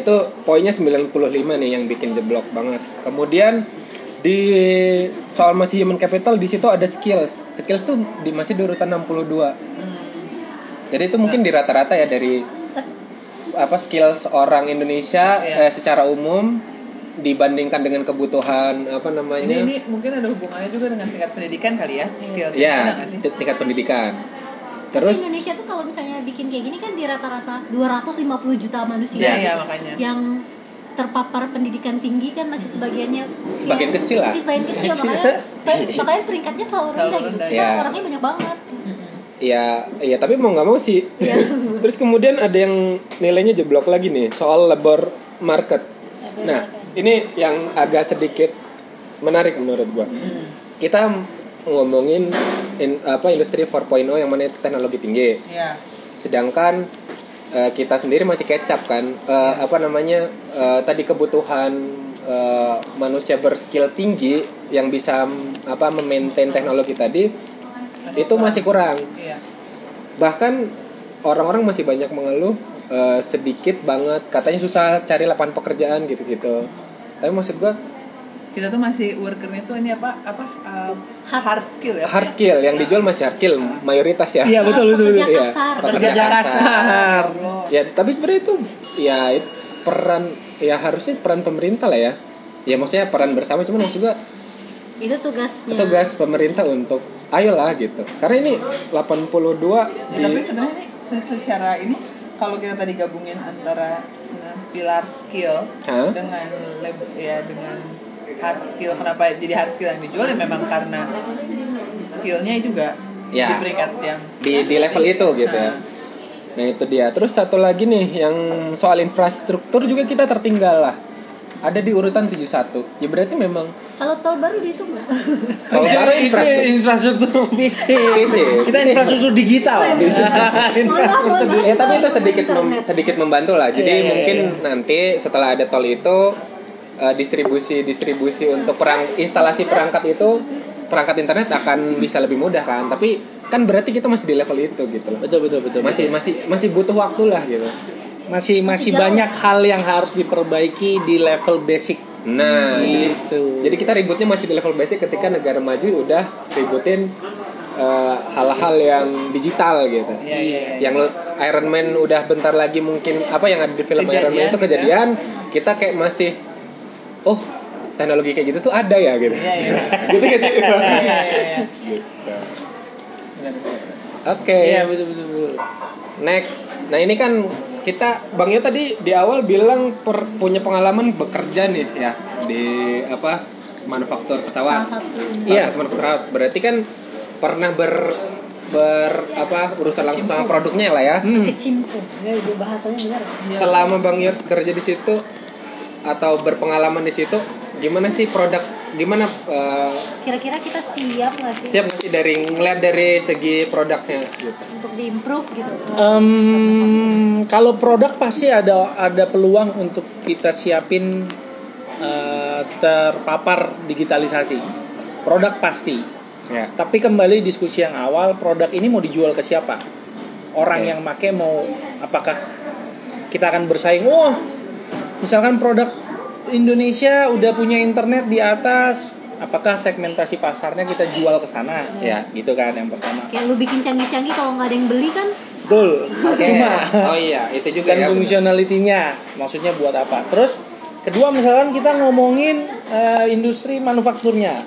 itu poinnya 95 nih yang bikin jeblok banget. Kemudian di soal masih human capital di situ ada skills. Skills tuh di masih di urutan 62 Hmm. Jadi itu mungkin di rata-rata ya dari apa skill seorang Indonesia Iya. eh, secara umum dibandingkan dengan kebutuhan apa namanya Ini, ini mungkin ada hubungannya juga dengan tingkat pendidikan kali ya, skill ya nggak sih? tingkat pendidikan Tapi terus Indonesia tuh kalau misalnya bikin kayak gini kan di rata-rata 250 juta manusia Iya, gitu. iya, makanya. yang terpapar pendidikan tinggi kan masih sebagian Sebagian kecil lah. Iya, sebagian kecil makanya makanya peringkatnya selalu Selalu rendah gitu kita ya. orangnya banyak banget ya ya tapi mau nggak mau sih Iya. terus kemudian ada yang nilainya jeblok lagi nih soal labor market nah ini yang agak sedikit menarik menurut gua Hmm. kita ngomongin in- apa industri 4.0 yang mana itu teknologi tinggi Iya. sedangkan eh, kita sendiri masih kecap kan Eh, apa namanya eh, tadi kebutuhan eh, manusia berskill tinggi yang bisa apa memaintain teknologi tadi Masih itu kurang. masih kurang Iya. bahkan orang-orang masih banyak mengeluh eh, sedikit banget katanya susah cari lapangan pekerjaan gitu-gitu tapi maksud gua Kita tuh masih workernya tuh ini apa apa uh, Hard. hard skill ya. hard skill yang dijual masih hard skill mayoritas ya Iya betul betul betul. pekerja Iya, kasar pekerja kasar. Allah. ya tapi sebenarnya itu ya peran ya harusnya peran pemerintah lah ya ya maksudnya peran bersama cuman maksud gua itu tugasnya tugas pemerintah untuk ayolah gitu karena ini 82 Ya, di tapi sebenarnya secara ini kalau kita tadi gabungin antara nah, pilar skill Hah? dengan lab- ya dengan hard skill kenapa jadi hard skill yang dijual ya memang karena skillnya juga Ya. di peringkat yang di di level itu gitu ya. Nah, Nah itu dia. Terus satu lagi nih yang soal infrastruktur juga kita tertinggal lah. Ada di urutan 71. Ya berarti memang kalau tol baru dihitung nggak kalau baru Itu infrastruktur infrastruktur fisik. Kita infrastruktur digital. infrastruktur ya tapi itu sedikit mem- sedikit membantu lah. Jadi Iya, iya, mungkin iya. nanti setelah ada tol itu eh, distribusi distribusi untuk perang instalasi perangkat itu perangkat internet akan bisa lebih mudah kan. Tapi kan berarti kita masih di level itu gitu loh. Betul betul betul. Masih masih masih butuh waktu lah gitu. Masih masih jauh. banyak hal yang harus diperbaiki di level basic. Nah, jadi- Gitu. Jadi kita ributnya masih di level basic ketika negara maju udah ributin eh, hal-hal yang digital gitu. Iya, iya, iya. Yang lo Iron Man udah bentar lagi mungkin apa yang ada di film Iron Man Kejadian itu kejadian, kita kayak masih oh teknologi kayak gitu tuh ada ya gitu. Iya, iya. gitu gak sih? Iya, iya, iya, iya. Gitu. Oke. Iya betul betul betul. Next. Nah, ini kan kita Bang Yo tadi di awal bilang per- punya pengalaman bekerja nih ya di apa manufaktur pesawat. salah satu Iya. manufaktur pesawat. Berarti kan pernah ber ber apa urusan langsung sama produknya lah ya. Hmm. ya itu bahasanya benar Selama Bang Yot kerja di situ atau berpengalaman di situ, gimana sih produk gimana eh, kira-kira kita siap nggak sih siap nggak sih dari ngeliat dari segi produknya gitu. untuk diimprove gitu Em, kalau produk pasti ada ada peluang untuk kita siapin eh, terpapar digitalisasi. Produk pasti. Ya. Tapi kembali diskusi yang awal, produk ini mau dijual ke siapa? Orang Oke. yang make mau apakah kita akan bersaing? Oh, misalkan produk Indonesia udah punya internet di atas, apakah segmentasi pasarnya kita jual ke sana? Ya. gitu kan yang pertama. kayak lu bikin canggih-canggih kalau nggak ada yang beli kan Betul. Oke. Cuma Oh iya, itu juga dan ya. fungsionalitinya maksudnya buat apa terus kedua misalkan kita ngomongin eh, industri manufakturnya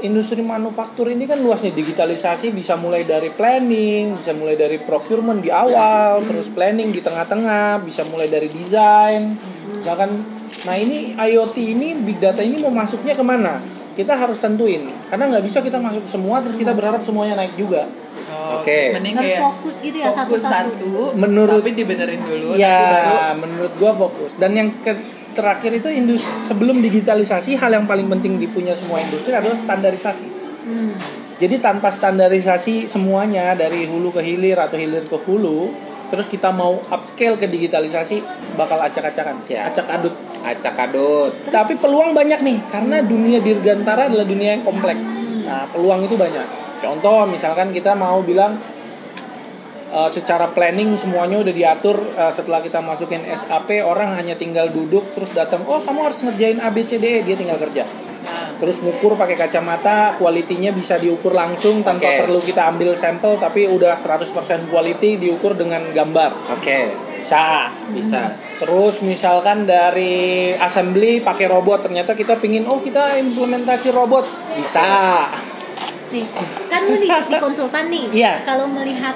industri manufaktur ini kan luasnya digitalisasi bisa mulai dari planning bisa mulai dari procurement di awal terus planning di tengah-tengah bisa mulai dari desain misalkan nah ini IoT ini big data ini mau masuknya ke mana? Kita harus tentuin. Karena nggak bisa kita masuk semua terus kita berharap semuanya naik juga. Oh, Oke. Mending harus kayak fokus gitu ya fokus satu-satu. satu, Menurut- tapi dibenerin dulu, ya baru menurut gua fokus. Dan yang ke- terakhir itu industri sebelum digitalisasi hal yang paling penting dipunya semua industri adalah standarisasi. Hmm. jadi tanpa standarisasi semuanya dari hulu ke hilir atau hilir ke hulu terus kita mau upscale ke digitalisasi bakal acak-acakan Ya. acak adut Acak adut. tapi peluang banyak nih karena dunia dirgantara adalah dunia yang kompleks nah peluang itu banyak contoh misalkan kita mau bilang eh, secara planning semuanya udah diatur. Eh, setelah kita masukin SAP orang hanya tinggal duduk terus datang oh kamu harus ngerjain A B C D. E dia tinggal kerja. Nah, terus ngukur pakai kacamata kualitinya bisa diukur langsung tanpa Oke. perlu kita ambil sampel tapi udah 100% quality diukur dengan gambar. Oke, bisa. Bisa. Terus misalkan dari assembly pakai robot, ternyata kita pingin oh kita implementasi robot. Bisa. nih kan lu di, di konsultan nih. Iya. kalau melihat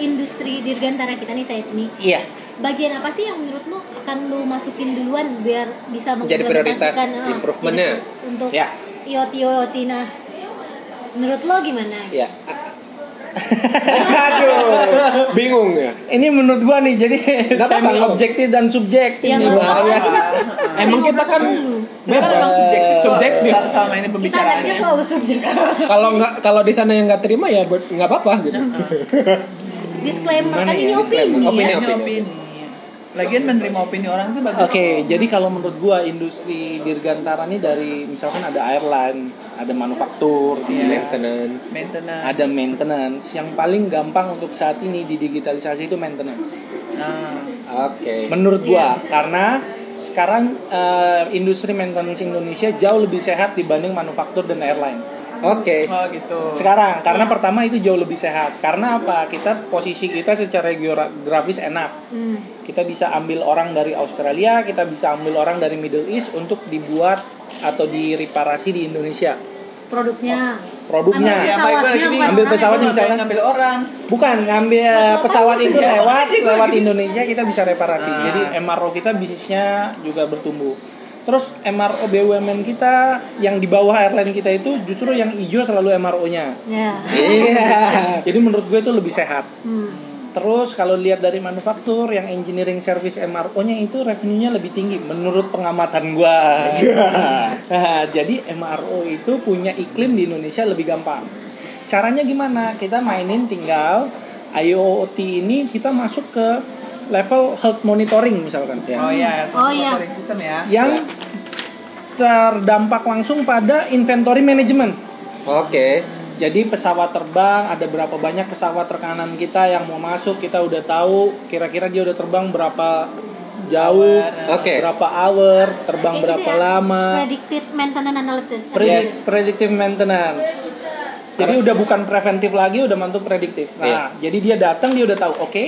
industri dirgantara kita nih saya nih Iya. bagian apa sih yang menurut lu akan lu masukin duluan biar bisa Jadi prioritas eh, improvementnya. untuk Ya. IoT IoT nah menurut lo gimana Ya. Aduh, bingung ya. Ini menurut gua nih, jadi Nggak apa-apa, semi objektif dan subjektif Ya, nih. Ya. Emang kita kan Kan emang subjektif Subjektif. selama ini kita pembicaraannya. anaknya selalu subjektif kalau nggak kalau di sana yang nggak terima ya nggak apa-apa gitu. Disclaimer kan ya, ini opini Opini, ya Ini opini. Lagian menerima opini orang itu bagus. Oke, jadi kalau menurut gua industri dirgantara nih dari misalkan ada airline, ada manufaktur, Iya. Maintenance. maintenance. ada maintenance. Yang paling gampang untuk saat ini di digitalisasi itu maintenance. Nah, Oke. Menurut gua, Iya. karena sekarang eh, industri maintenance Indonesia jauh lebih sehat dibanding manufaktur dan airline. Oke. oh gitu. Sekarang, karena pertama itu jauh lebih sehat. Karena apa? Kita posisi kita secara geografis enak. Hmm. Kita bisa ambil orang dari Australia, kita bisa ambil orang dari Middle East untuk dibuat atau direparasi di Indonesia. produknya Produknya. Ambil Ya, baik pesawatnya, Ambil orang. pesawatnya Ngambil- orang. Bukan ngambil pesawat itu Ya, lewat lewat Indonesia kita bisa reparasi. Ah. Jadi MRO kita bisnisnya juga bertumbuh. Terus MRO BUMN kita yang di bawah airline kita itu justru yang hijau selalu MRO-nya. ya Iya. Jadi menurut gue itu lebih sehat. hmm. Terus kalau lihat dari manufaktur yang engineering service MRO-nya itu revenue-nya lebih tinggi menurut pengamatan gua. nah, jadi MRO itu punya iklim di Indonesia lebih gampang. Caranya gimana? Kita mainin tinggal IoT ini kita masuk ke level health monitoring misalkan. Ya. Oh iya, Oh, iya. monitoring system ya. Yang terdampak langsung pada inventory management. Oke. Jadi pesawat terbang ada berapa banyak pesawat rekanan kita yang mau masuk kita udah tahu kira-kira dia udah terbang berapa jauh, Hour. Oke. berapa hour, terbang Kayak berapa ya, lama, predictive maintenance analysis Predi- Yes. predictive maintenance. Jadi udah bukan preventif lagi, udah mantuk prediktif. Nah, Iya. jadi dia datang dia udah tahu, oke,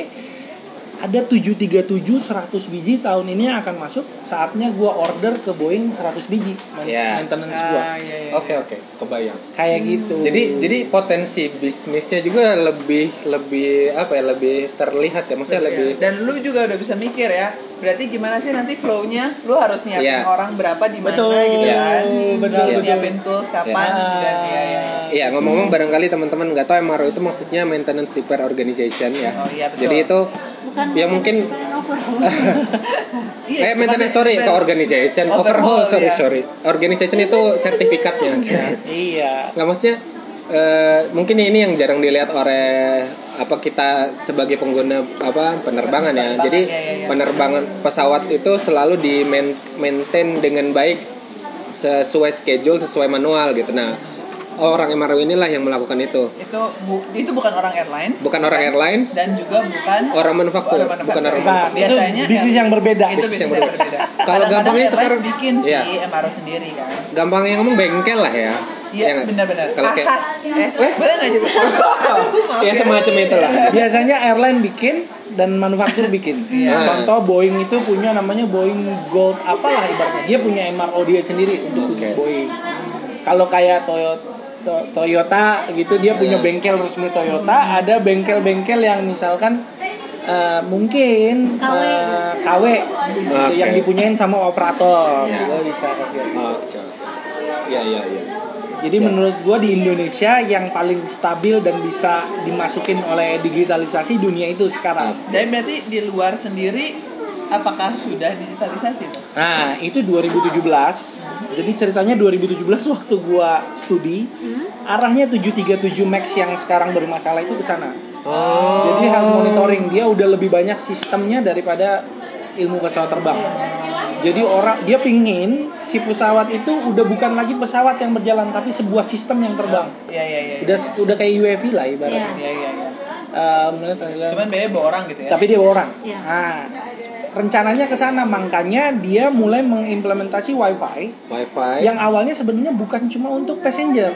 ada 737 100 biji tahun ini yang akan masuk, saatnya gua order ke Boeing 100 biji Iya. maintenance gua. Ah, iya, iya, Oke iya. oke, kebayang. Kayak gitu. Jadi jadi potensi bisnisnya juga lebih lebih apa ya lebih terlihat ya, maksudnya lebih dan lu juga udah bisa mikir ya berarti gimana sih nanti flow-nya lu harus nyiapin Iya. orang berapa di mana gitu Iya. kan betul, harus betul. nyiapin tools kapan Ya. dan iya iya iya. Iya ngomong-ngomong barangkali teman-teman nggak tahu MRO itu maksudnya maintenance repair organization ya. Oh, iya, betul. Jadi itu bukan Ya, mungkin-. Iya, eh maintenance sorry ke organization Overhaul, overhaul sorry iya. sorry organization itu sertifikatnya. iya. Nggak maksudnya eh, mungkin ini yang jarang dilihat oleh apa kita sebagai pengguna apa penerbangan ya. Penerbangan, Jadi iya, iya, iya. penerbangan pesawat itu selalu di main- maintain dengan baik sesuai schedule sesuai manual gitu. Nah orang MRO inilah yang melakukan itu. Itu bu- itu bukan orang airline. Bukan orang airlines, dan juga bukan orang manufaktur, orang bukan orang Nah, manufaktur. Biasanya itu bisnis yang berbeda. itu Bisnis yang berbeda. Kalau gampangnya airlines sekarang- bikin Iya. sih MRO sendiri kan. gampangnya ngomong bengkel lah ya. Iya Ya benar-benar. Kalau kayak Akas. Eh, Eh? boleh nggak? Maaf ya semacam itulah. Biasanya airline bikin dan manufaktur bikin. Iya. Contoh Boeing itu punya namanya Boeing Gold apalah ibaratnya. Dia punya MRO dia sendiri untuk khusus Boeing. Kalau kayak Toyota Toyota gitu dia punya Iya. bengkel resmi Toyota, ada bengkel-bengkel yang misalkan eh, mungkin KW. eh, KW gitu, Oke. yang dipunyain sama operator Iya. gitu bisa kayak gitu. Oke. Iya iya iya. Jadi menurut gua di Indonesia yang paling stabil dan bisa dimasukin oleh digitalisasi dunia itu sekarang. Dan berarti di luar sendiri apakah sudah digitalisasi tuh? Nah, itu 2017. Jadi ceritanya 2017 waktu gua studi, Hmm? arahnya 737 Max yang sekarang bermasalah itu ke sana. Oh. Jadi health monitoring dia udah lebih banyak sistemnya daripada ilmu pesawat terbang. Jadi orang dia pingin si pesawat itu udah bukan lagi pesawat yang berjalan tapi sebuah sistem yang terbang. Iya iya iya. Udah udah kayak UAV lah ibaratnya. Iya. Iya iya iya. Cuman biaya bawa orang gitu ya. tapi dia bawa orang. Iya. Nah, rencananya ke sana makanya dia mulai mengimplementasi WiFi Wifi. yang awalnya sebenarnya bukan cuma untuk passenger,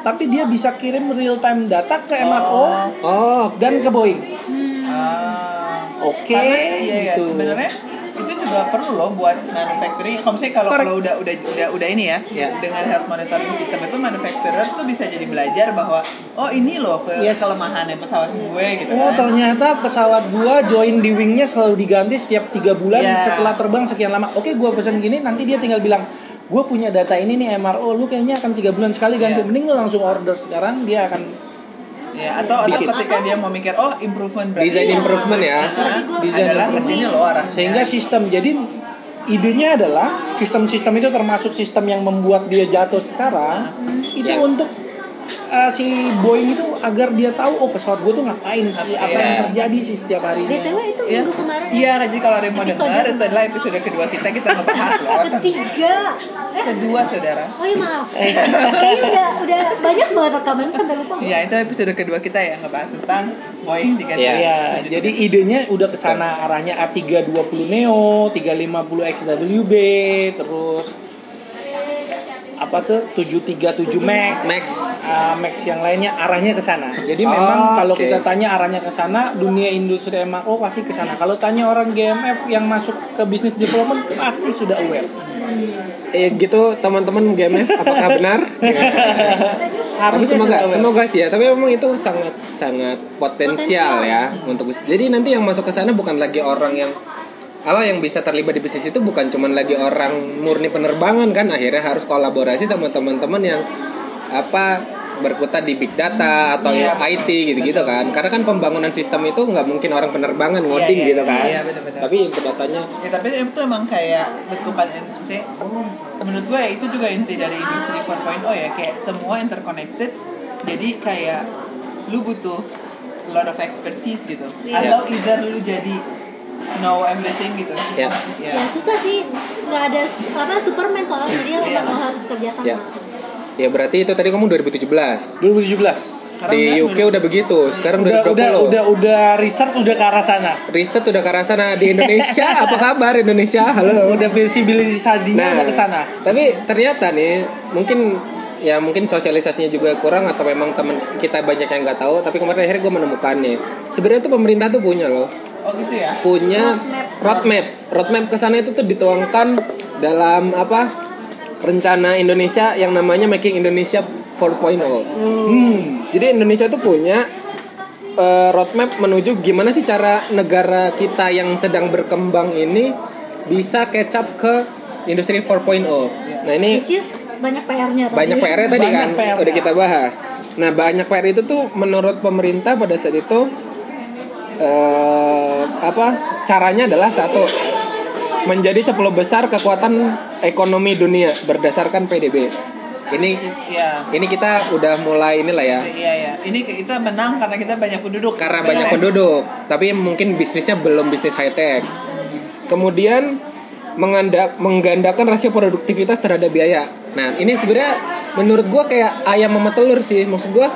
tapi dia bisa kirim real time data ke MRO Oh. dan ke Boeing. Hmm. Ah. Oke, Karena iya ya gitu. sebenarnya juga perlu loh buat manufacturing. Kalau misalnya kalau kalau udah udah udah udah ini ya Ya. dengan health monitoring system itu manufacturer tuh bisa jadi belajar bahwa oh ini loh ke Yes. kelemahannya pesawat gue gitu Oh kan. ternyata pesawat gua join di wingnya selalu diganti setiap tiga bulan Ya. setelah terbang sekian lama. Oke gua pesan gini nanti dia tinggal bilang gue punya data ini nih MRO lu kayaknya akan tiga bulan sekali ganti Ya. mending lu langsung order sekarang dia akan Ya, atau atau Bikin. ketika dia mau mikir oh improvement berarti Desain Iya. improvement ya. Desain adalah ke sini loh arahnya. sehingga sistem jadi idenya adalah sistem-sistem itu termasuk sistem yang membuat dia jatuh sekarang itu Ya. untuk uh, si Boeing itu agar dia tahu oh pesawat gue tuh ngapain sih apa Iya. yang terjadi sih setiap harinya BTW itu Iya. minggu kemarin Iya, jadi kalau ada yang mau Episode. dengar itu adalah episode kedua kita kita ngebahas loh. ketiga eh Kedua saudara. oh iya maaf kayaknya udah udah banyak banget rekaman sampai lupa Iya, itu episode kedua kita ya ngebahas tentang Boeing 3 Iya. Ya, jadi idenya udah ke sana arahnya A320 Neo, 350 XWB, terus apa tuh 737 Max, Max. ah, Max yang lainnya arahnya ke sana. Jadi Oh, memang kalau oke. kita tanya arahnya ke sana, dunia industri MRO pasti ke sana. Kalau tanya orang GMF yang masuk ke bisnis development pasti sudah aware. Eh gitu teman-teman GMF apakah benar? tapi Harusnya semoga sudah aware. semoga sih ya tapi memang itu sangat sangat potensial, ya untuk bis- jadi nanti yang masuk ke sana bukan lagi orang yang apa yang bisa terlibat di bisnis itu bukan cuman lagi orang murni penerbangan kan akhirnya harus kolaborasi sama teman-teman yang apa berkutat di big data atau Iya, IT betul, gitu-gitu betul. kan karena kan pembangunan sistem itu nggak mungkin orang penerbangan ngoding iya, gitu iya, kan iya, benar-benar. tapi input datanya Ya, tapi itu emang kayak bentukan maksudnya, menurut gue ya itu juga inti dari industri 4.0 ya kayak semua interconnected jadi kayak lu butuh lot of expertise gitu Iya. atau either lu jadi know everything gitu Ya. ya ya susah sih nggak ada apa Superman soalnya dia Iya. memang harus kerja sama Ya. ya berarti itu tadi kamu 2017 2017. Sekarang di udah- UK udah begitu sekarang Udah, 2020 udah, udah, udah research udah ke arah sana. riset udah ke arah sana di Indonesia apa kabar Indonesia halo Udah visibility-nya udah ke sana. tapi ternyata nih mungkin ya mungkin sosialisasinya juga kurang atau memang teman kita banyak yang nggak tahu tapi kemarin akhirnya gue menemukannya sebenarnya tuh pemerintah tuh punya loh oh gitu ya punya Roadmap. roadmap roadmap ke sana itu tuh dituangkan dalam apa rencana Indonesia yang namanya Making Indonesia 4.0 Hmm. jadi Indonesia tuh punya eh, roadmap menuju gimana sih cara negara kita yang sedang berkembang ini bisa catch up ke industri 4.0. Nah ini which is banyak PR-nya tadi. banyak PR tadi Banyak kan PR-nya. udah kita bahas. Nah banyak PR itu tuh menurut pemerintah pada saat itu eh, apa caranya adalah satu menjadi 10 besar kekuatan ekonomi dunia berdasarkan PDB. Ini Iya. ini kita udah mulai inilah ya. Iya iya. Ini kita menang karena kita banyak penduduk. Karena banyak penduduk. Tapi mungkin bisnisnya belum bisnis high tech kemudian mengandak, menggandakan rasio produktivitas terhadap biaya. Nah, ini sebenarnya menurut gua kayak ayam sama telur sih. Maksud gua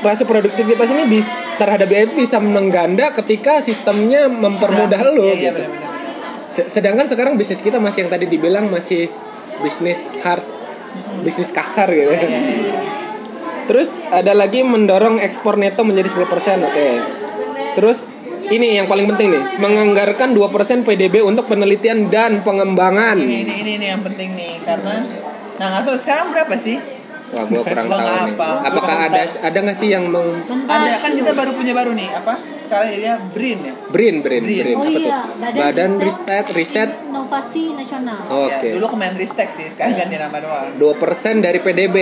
rasa produktivitas ini bis, terhadap biaya itu bisa mengganda ketika sistemnya mempermudah Sudah. lo Iya, iya, gitu. Se- Sedangkan sekarang bisnis kita masih yang tadi dibilang masih bisnis hard, bisnis kasar gitu. Terus ada lagi mendorong ekspor neto menjadi 10%, oke. Terus ini yang paling penting nih, menganggarkan 2% PDB untuk penelitian dan pengembangan. Ini, ini, ini, ini yang penting nih karena nah tahu sekarang berapa sih? Wah, gua kurang tahu nggak nih. apa. Apakah ada ada nggak sih yang meng. Ada kan kita baru punya baru nih apa? Sekarang jadinya BRIN ya. Brin, Brin, Brin. Brin. Oh Apa iya, tuh? Badan Riset Riset. Inovasi Nasional. Oke. Ya, dulu Kemenristek sih, sekarang ganti nama doang. 2% dari PDB.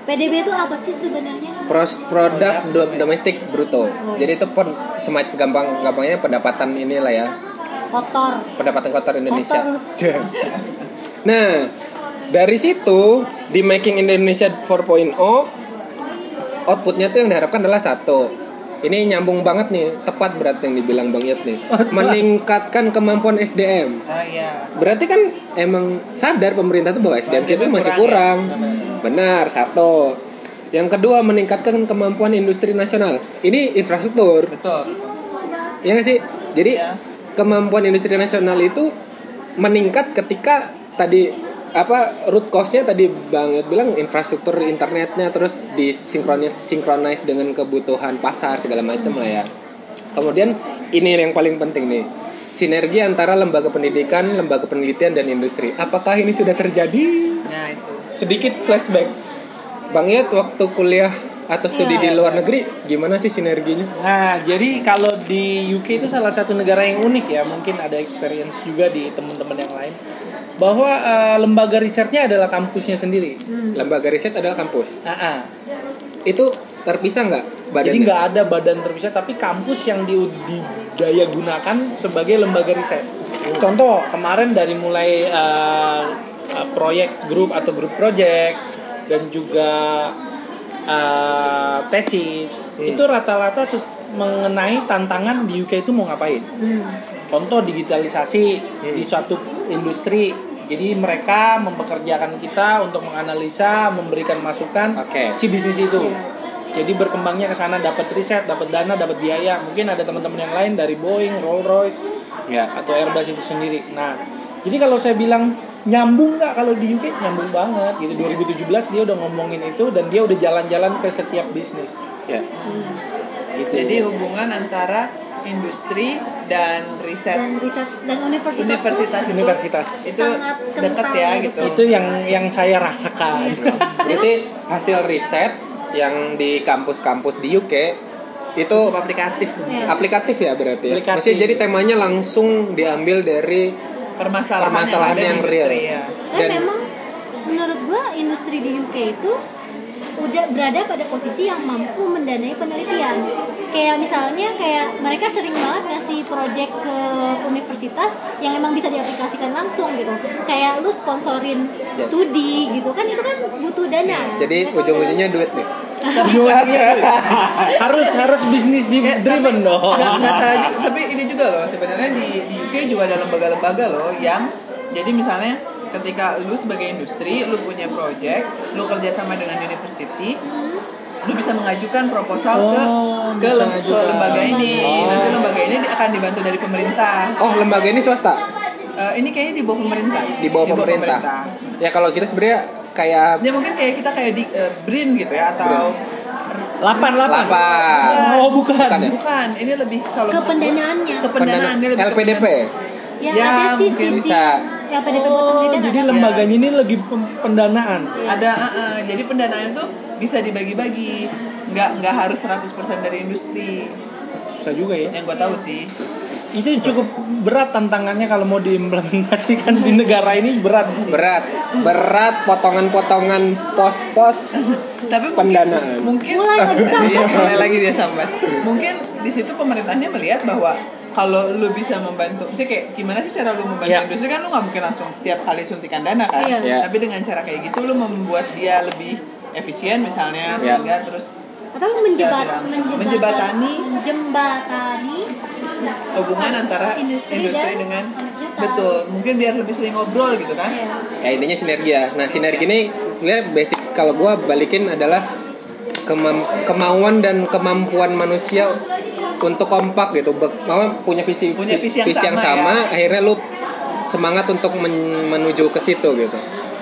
PDB itu apa sih sebenarnya? Pros produk do- domestik bruto. Jadi itu pun semacam gampang gampangnya pendapatan inilah ya. Kotor. Pendapatan kotor Indonesia. Kotor. Nah, dari situ di Making Indonesia 4.0 outputnya tuh yang diharapkan adalah satu. Ini nyambung banget nih, tepat berarti yang dibilang Bang Yat nih. Meningkatkan kemampuan SDM. Ah iya. Berarti kan emang sadar pemerintah tuh bahwa SDM kita masih kurang ya? kurang. Benar, satu. Yang kedua meningkatkan kemampuan industri nasional. Ini infrastruktur. Betul. Ya nggak sih? Jadi Iya. kemampuan industri nasional itu meningkat ketika tadi apa root cause-nya tadi Bang Yud bilang infrastruktur internetnya terus disinkronis sinkronis dengan kebutuhan pasar segala macam lah ya. Kemudian ini yang paling penting nih. Sinergi antara lembaga pendidikan, lembaga penelitian dan industri. Apakah ini sudah terjadi? Nah itu. Sedikit flashback. Bang Yud waktu kuliah atau studi Iya. di luar negeri gimana sih sinerginya? Nah, jadi kalau di UK itu salah satu negara yang unik ya, mungkin ada experience juga di teman-teman yang lain, bahwa eh, lembaga risetnya adalah kampusnya sendiri. Hmm. Lembaga riset adalah kampus. Ah. Itu terpisah nggak badannya? jadi nggak ada badan terpisah, tapi kampus yang di, didaya gunakan sebagai lembaga riset. Contoh kemarin dari mulai eh, eh, proyek grup atau grup project dan juga eh, tesis Hmm. itu rata-rata mengenai tantangan di UK itu mau ngapain. Hmm. contoh digitalisasi Hmm. di suatu industri jadi mereka mempekerjakan kita untuk menganalisa memberikan masukan Oke. si bisnis itu jadi berkembangnya ke sana dapat riset dapat dana dapat biaya mungkin ada teman-teman yang lain dari Boeing Rolls Royce Ya. atau Airbus itu sendiri nah jadi kalau saya bilang nyambung nggak kalau di UK nyambung banget gitu 2017 dia udah ngomongin itu dan dia udah jalan-jalan ke setiap bisnis Ya. Hmm. gitu Jadi hubungan antara industri dan riset Dan riset dan universitas, universitas itu Universitas. itu Sangat dekat kental ya gitu. itu yang yang saya rasakan Berarti hasil riset yang di kampus-kampus di UK itu cukup aplikatif Iya. aplikatif ya berarti ya. Aplikatif. Maksudnya jadi temanya langsung diambil dari permasalahan, Permasalahan yang, yang real. ya. Dan, Dan- memang menurut gua industri di UK itu udah berada pada posisi yang mampu mendanai penelitian. Kayak misalnya kayak mereka sering banget ngasih project ke universitas yang emang bisa diaplikasikan langsung gitu. Kayak lu sponsorin studi gitu kan itu kan butuh dana. jadi Mereka ujung-ujungnya duit nih. harus harus bisnis di Eh, driven dong juga. tapi ini juga loh sebenarnya di, di UK juga ada lembaga-lembaga loh yang jadi misalnya ketika lu sebagai industri lu punya project lu kerjasama dengan university Hmm. lu bisa mengajukan proposal Oh, ke ke, lem- ke lembaga ini Oh. nanti lembaga ini akan dibantu dari pemerintah Oh, lembaga ini swasta. Eh, ini kayaknya di bawah pemerintah Di bawah pemerintah. Ya kalau kita sebenarnya kayak ya mungkin kayak kita kayak di eh, BRIN gitu ya atau Lapan, lapan. Lapan. Oh, bukan. Bukan ya? bukan ini lebih kalau Ke pendanaannya. ke pendanaannya lebih ke LPDP. Ya, Ya, ada sih mungkin sisi bisa. LPDP buat Oh, jadi ada. lembaganya ini lagi pendanaan. Iya. ada uh, uh, jadi pendanaan tuh bisa dibagi-bagi nggak nggak harus 100% dari industri Susah juga ya. yang gue tahu sih Itu cukup berat tantangannya kalau mau diimplementasikan di negara ini berat sih. Berat, berat potongan-potongan pos-pos tapi mungkin, pendanaan. mungkin Mulai lagi sambat. Iya, mulai lagi dia sambat mungkin di situ pemerintahnya melihat bahwa kalau lu bisa membantu, sih kayak gimana sih cara lu membantu Iya. industri kan lu nggak mungkin langsung tiap kali suntikan dana kan, Iya. Iya. tapi dengan cara kayak gitu lu membuat dia lebih efisien misalnya Iya. sehingga terus atau menjebat, Menjebatani. menjembatani hubungan antara Industri industri, dengan betul mungkin biar lebih sering ngobrol gitu kan Iya. ya intinya sinergi ya nah sinergi ini sebenarnya basic kalau gua balikin adalah kemam- kemauan dan kemampuan manusia untuk kompak gitu. Mau punya visi Punya visi yang sama, sama, ya. akhirnya lu semangat untuk men- menuju ke situ gitu.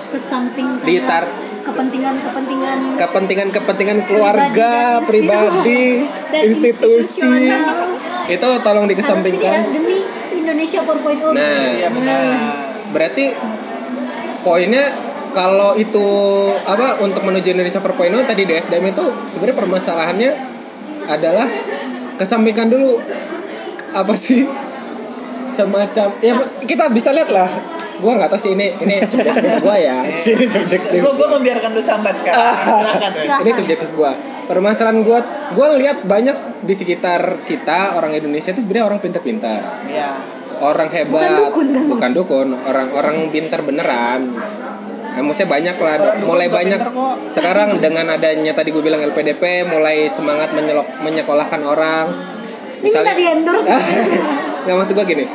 Kesampingkan Ditar- kepentingan-kepentingan kepentingan-kepentingan keluarga Pribadi pribadi dan institusi. Itu tolong dikesampingkan. Demi Indonesia 4.0 Nah. benar. berarti poinnya kalau itu apa untuk menuju Indonesia 4.0 tadi di SDM itu sebenarnya permasalahannya adalah kesampingkan dulu. Apa sih? Semacam ya kita bisa lihat lah. Gua nggak tahu sih ini ini subjektif gua ya. Sini subjektif gue gue membiarkan lu sambat sekarang. Silakan. Silakan. ini subjektif gua. Permasalahan gua gua lihat banyak di sekitar kita orang Indonesia itu sebenarnya orang pintar-pintar. Ya orang hebat. Bukan dukun, kan? bukan dukun orang-orang pintar beneran Nah, maksudnya banyak lah Orang mulai banyak sekarang dengan adanya tadi gue bilang LPDP mulai semangat menyelok, menyekolahkan orang. Ini minta di nggak maksud gue gini.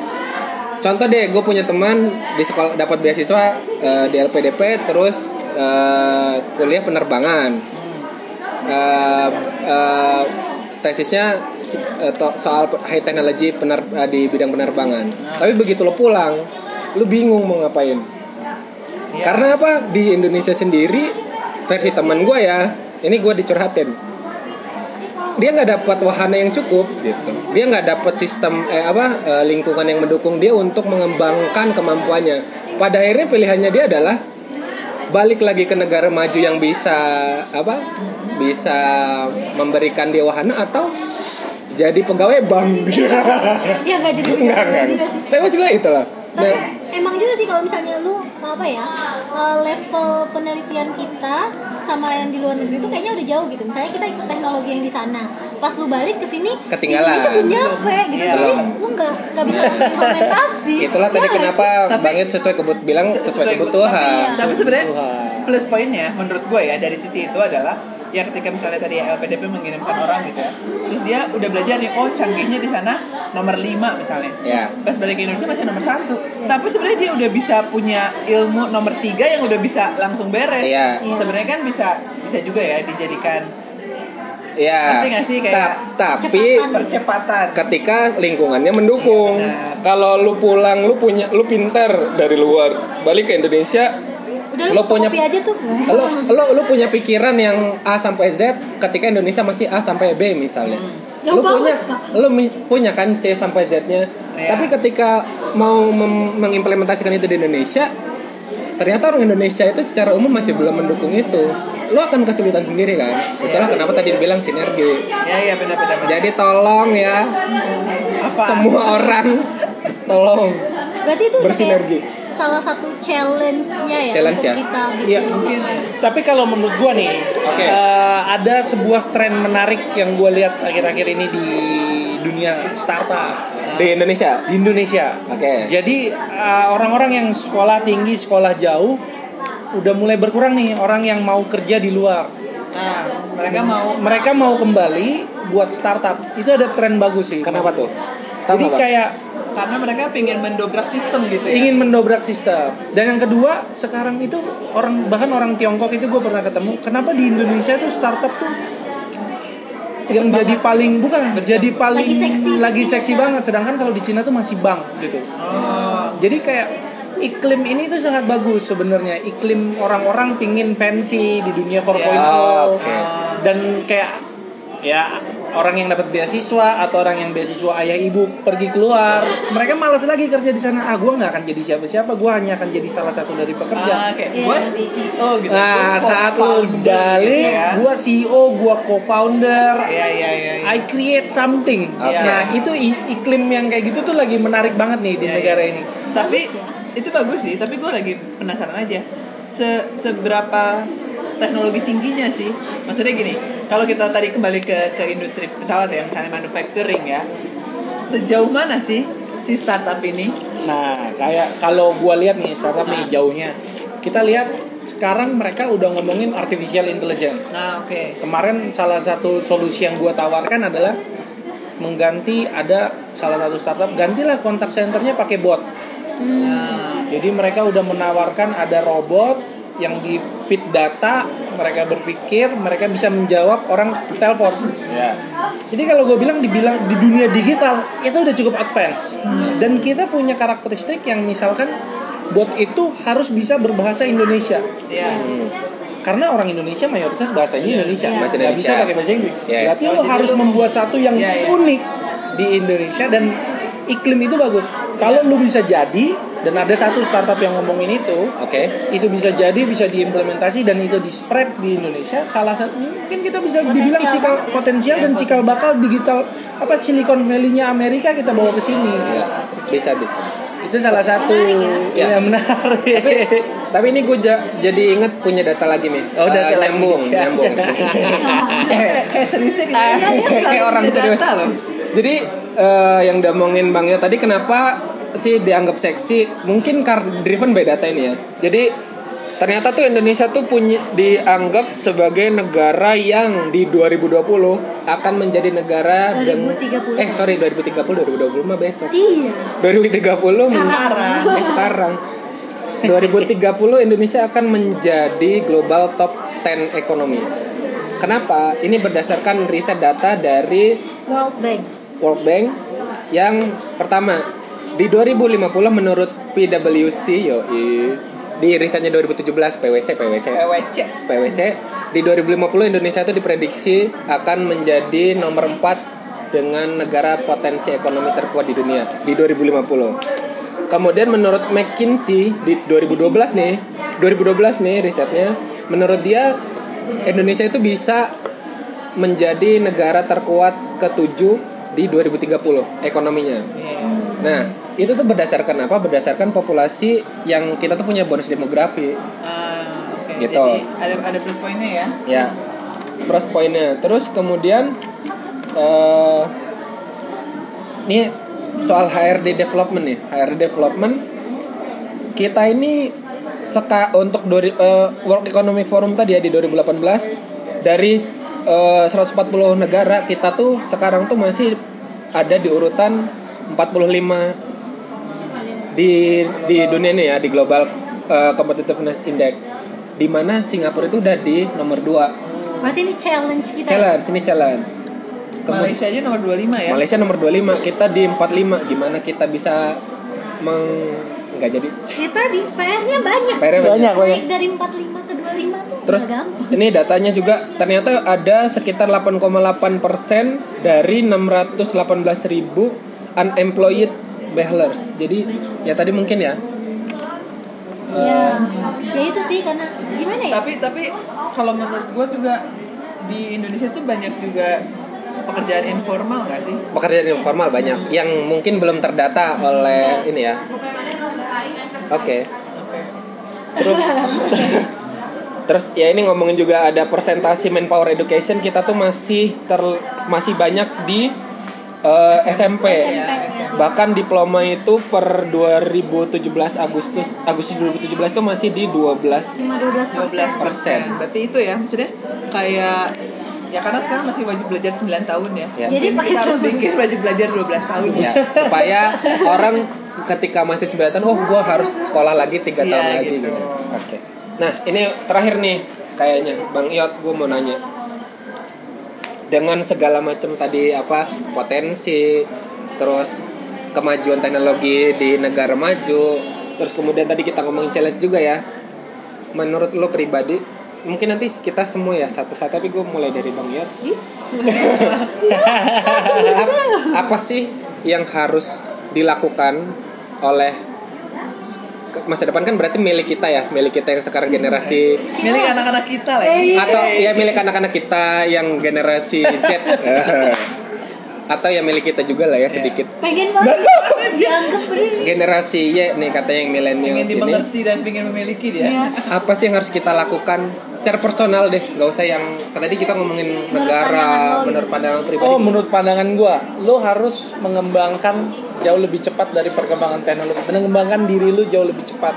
Contoh deh gue punya teman di sekolah dapat beasiswa eh, di LPDP terus eh, kuliah penerbangan. Eh, eh, tesisnya eh, soal high technology pener, eh, di bidang penerbangan. Tapi begitu lo pulang lo bingung mau ngapain Ya. karena apa? Di Indonesia sendiri versi teman gue ya ini gue dicurhatin. Dia nggak dapat wahana yang cukup. Gitu. Dia nggak dapat sistem eh apa eh, lingkungan yang mendukung dia untuk mengembangkan kemampuannya. Pada akhirnya pilihannya dia adalah balik lagi ke negara maju yang bisa apa bisa memberikan dia wahana atau jadi pegawai bank. Ya nggak jadi enggak tapi maksudnya itulah. Tapi Nah, emang juga sih kalau misalnya lu apa ya eh, level penelitian kita sama yang di luar negeri itu kayaknya udah jauh gitu. Misalnya kita ikut teknologi yang di sana. Pas lu balik ke sini Ketinggalan. Indonesia belum nyampe gitu. Iya. jadi lu nggak nggak bisa langsung implementasi. Itulah tadi Iya. kenapa Tapi- bangit sesuai kebut bilang sesuai Sesuai- kebutuhan. tapi, tapi sebenarnya plus poinnya menurut gue ya dari sisi itu adalah ya ketika misalnya tadi LPDP mengirimkan orang gitu ya terus dia udah belajar nih oh canggihnya di sana nomor 5 misalnya. Ya pas balik ke Indonesia masih nomor satu. Tapi sebenarnya dia udah bisa punya ilmu nomor tiga yang udah bisa langsung beres Iya. Sebenarnya kan bisa bisa juga ya dijadikan ya sih kayak Ta- tapi Cepatan. percepatan ketika lingkungannya mendukung. Benar. Kalau lu pulang, lu punya, lu pintar dari luar, balik ke Indonesia, udah Lo lu punya- aja tuh lu, lu, lu punya pikiran yang A sampai Z, ketika Indonesia masih A sampai B misalnya. Jauh Lu punya, Pak. lu punya kan C sampai Z-nya. Iya. Tapi ketika mau mem- mengimplementasikan itu di Indonesia, ternyata orang Indonesia itu secara umum masih belum mendukung itu. Lu akan kesulitan sendiri kan. Itulah kenapa tadi dibilang sinergi. ya ya benar benar benar Jadi tolong ya apa semua orang tolong berarti itu Bersinergi. kayak salah satu challenge-nya ya Challenge untuk ya? kita bikin Iya, mungkin ya. Tapi kalau menurut gua nih, Oke. eh, ada sebuah tren menarik yang gua lihat akhir-akhir ini di dunia startup di Indonesia. di Indonesia. Oke. Jadi eh, orang-orang yang sekolah tinggi, sekolah jauh, udah mulai berkurang nih orang yang mau kerja di luar. nah mereka mau Mereka mau kembali buat startup. Itu ada tren bagus sih. Kenapa tuh? Tahu Jadi Bang? kayak karena mereka pengen mendobrak sistem gitu ya ingin mendobrak sistem. Dan yang kedua, sekarang itu orang bahkan orang Tiongkok itu gue pernah ketemu. Kenapa di Indonesia tuh startup tuh yang jadi paling bukan jadi paling Lagi seksi, lagi seksi seksi banget. banget sedangkan kalau di Cina tuh masih bank gitu. Oh. Jadi kayak iklim ini tuh sangat bagus sebenarnya. Iklim orang-orang pingin fancy di dunia 4.0 Ya, oke. dan kayak ya orang yang dapat beasiswa atau orang yang beasiswa ayah ibu pergi keluar mereka malas lagi kerja di sana ah gue nggak akan jadi siapa-siapa gue hanya akan jadi salah satu dari ah, pekerja kayak Iya. gue CEO gitu nah Gua saat lu gitu ya. gue CEO gue co-founder Iya iya iya. iya. I create something. Oke. Nah, itu iklim yang kayak gitu tuh lagi menarik banget nih di Iya, negara iya. ini. Tapi itu bagus sih. Tapi gue lagi penasaran aja. Se seberapa teknologi tingginya sih? Maksudnya gini, kalau kita tadi kembali ke ke industri pesawat ya, misalnya manufacturing ya, sejauh mana sih si startup ini? Nah, kayak kalau gua lihat nih startup nih jauhnya. Kita lihat sekarang mereka udah ngomongin artificial intelligence. Nah oke. Kemarin salah satu solusi yang gua tawarkan adalah mengganti ada salah satu startup gantilah kontak centernya pakai bot. Hmm. Nah, Jadi mereka udah menawarkan ada robot yang di feed data, mereka berpikir, mereka bisa menjawab orang telepon. Ya. Jadi kalau gue bilang dibilang di dunia digital itu udah cukup advance. Dan kita punya karakteristik yang misalkan bot itu harus bisa berbahasa Indonesia. ya. Hmm. Karena orang Indonesia mayoritas bahasanya Iya. Indonesia, Iya. Bahasa nggak bisa Indonesia. pakai bahasa Inggris. Yes. Berarti Oh, lo jadi harus lo- membuat satu yang Iya, iya. unik di Indonesia dan iklim itu bagus. Kalau lu bisa jadi dan ada satu startup yang ngomongin itu, Oke. itu bisa jadi bisa diimplementasi dan itu di spread di Indonesia salah satu mungkin kita bisa Potensial dibilang cikal ya. potensial Iya, dan cikal bakal digital apa Silicon Valley-nya Amerika kita bawa ke sini Ya. Bisa bisa bisa. itu salah satu Menarik ya. ya menarik tapi tapi ini gue ja- jadi inget punya data lagi nih Oh, data lagi. nyambung Ya. nyambung kayak kayak seriusnya gitu. Ah, Iya, iya, kayak orang serius. data jadi eh, yang diomongin bang Yo tadi kenapa sih dianggap seksi mungkin karena driven by data ini ya jadi ternyata tuh Indonesia tuh punya dianggap sebagai negara yang di 2020 akan menjadi negara deng- 2030. eh sorry 2030 2020 mah besok Iya. 2030 men- Sekarang. eh, sekarang 2030 Indonesia akan menjadi global top 10 ekonomi. Kenapa? Ini berdasarkan riset data dari World Bank. World Bank yang pertama di 2050 menurut PwC yo di risetnya 2017 PwC PwC PWC. PwC di 2050 Indonesia itu diprediksi akan menjadi nomor 4 dengan negara potensi ekonomi terkuat di dunia di 2050. Kemudian menurut McKinsey di 2012 nih, 2012 nih risetnya, menurut dia Indonesia itu bisa menjadi negara terkuat ketujuh di 2030 ekonominya. Iya. Nah, itu tuh berdasarkan apa? Berdasarkan populasi yang kita tuh punya bonus demografi. Ah, oke. Gitu. Jadi ada ada plus poinnya ya. Ya, plus poinnya. Terus kemudian eh ini soal HRD development nih, HRD development kita ini seka untuk dori, eh, World Economic Forum tadi ya di 2018 dari eh, 140 negara kita tuh sekarang tuh masih ada di urutan 45 di di dunia ini ya di Global eh, Competitiveness Index di mana Singapura itu udah di nomor 2 Berarti ini challenge kita. ya? challenge ini challenge Kemudian- Malaysia aja nomor 25 ya. Malaysia nomor 25 kita di 45 gimana kita bisa meng nggak jadi Ya tadi PR-nya banyak. PR-nya banyak banyak Naik dari 45 ke 25 tuh Terus ini datanya juga ternyata ada sekitar 8,8 persen dari 618 ribu unemployed behlers. Jadi ya tadi mungkin ya. Ya, ya itu sih karena gimana ya? Tapi tapi kalau menurut gua juga di Indonesia tuh banyak juga pekerjaan informal nggak sih? pekerjaan informal banyak yang mungkin belum terdata oleh ini ya. Oke. Oke. Terus Terus ya ini ngomongin juga ada persentasi manpower education kita tuh masih ter masih banyak di eh, SMP. Ya, SMP. Bahkan diploma itu per 2017 Agustus Agustus 2017 itu masih di 12 Cuma 12 persen. 12 persen. Berarti itu ya maksudnya kayak ya karena sekarang masih wajib belajar 9 tahun ya. Ya. Jadi pakai kita harus bikin wajib belajar 12 tahun ya supaya orang ketika masih 9 tahun oh gua harus sekolah lagi tiga Iya, tahun lagi gitu. gitu. Oke. Nah, ini terakhir nih kayaknya Bang Iot gue mau nanya. Dengan segala macam tadi apa potensi terus kemajuan teknologi di negara maju, terus kemudian tadi kita ngomongin challenge juga ya. Menurut lo pribadi, mungkin nanti kita semua ya satu-satu tapi gue mulai dari Bang apa, apa sih yang harus dilakukan oleh masa depan kan berarti milik kita ya milik kita yang sekarang generasi Milik anak-anak kita lagi. atau ya milik anak-anak kita yang generasi Z atau ya milik kita juga lah ya sedikit pengen banget dianggap generasi Y nih katanya yang milenial Ingin ini dimengerti dan ingin memiliki dia. Ya. apa sih yang harus kita lakukan secara personal deh nggak usah yang tadi kita ngomongin Menurut negara pandangan lo menurut gitu. pandangan pribadi Oh, menurut pandangan gua, lo harus mengembangkan jauh lebih cepat dari perkembangan teknologi. Mengembangkan diri lu jauh lebih cepat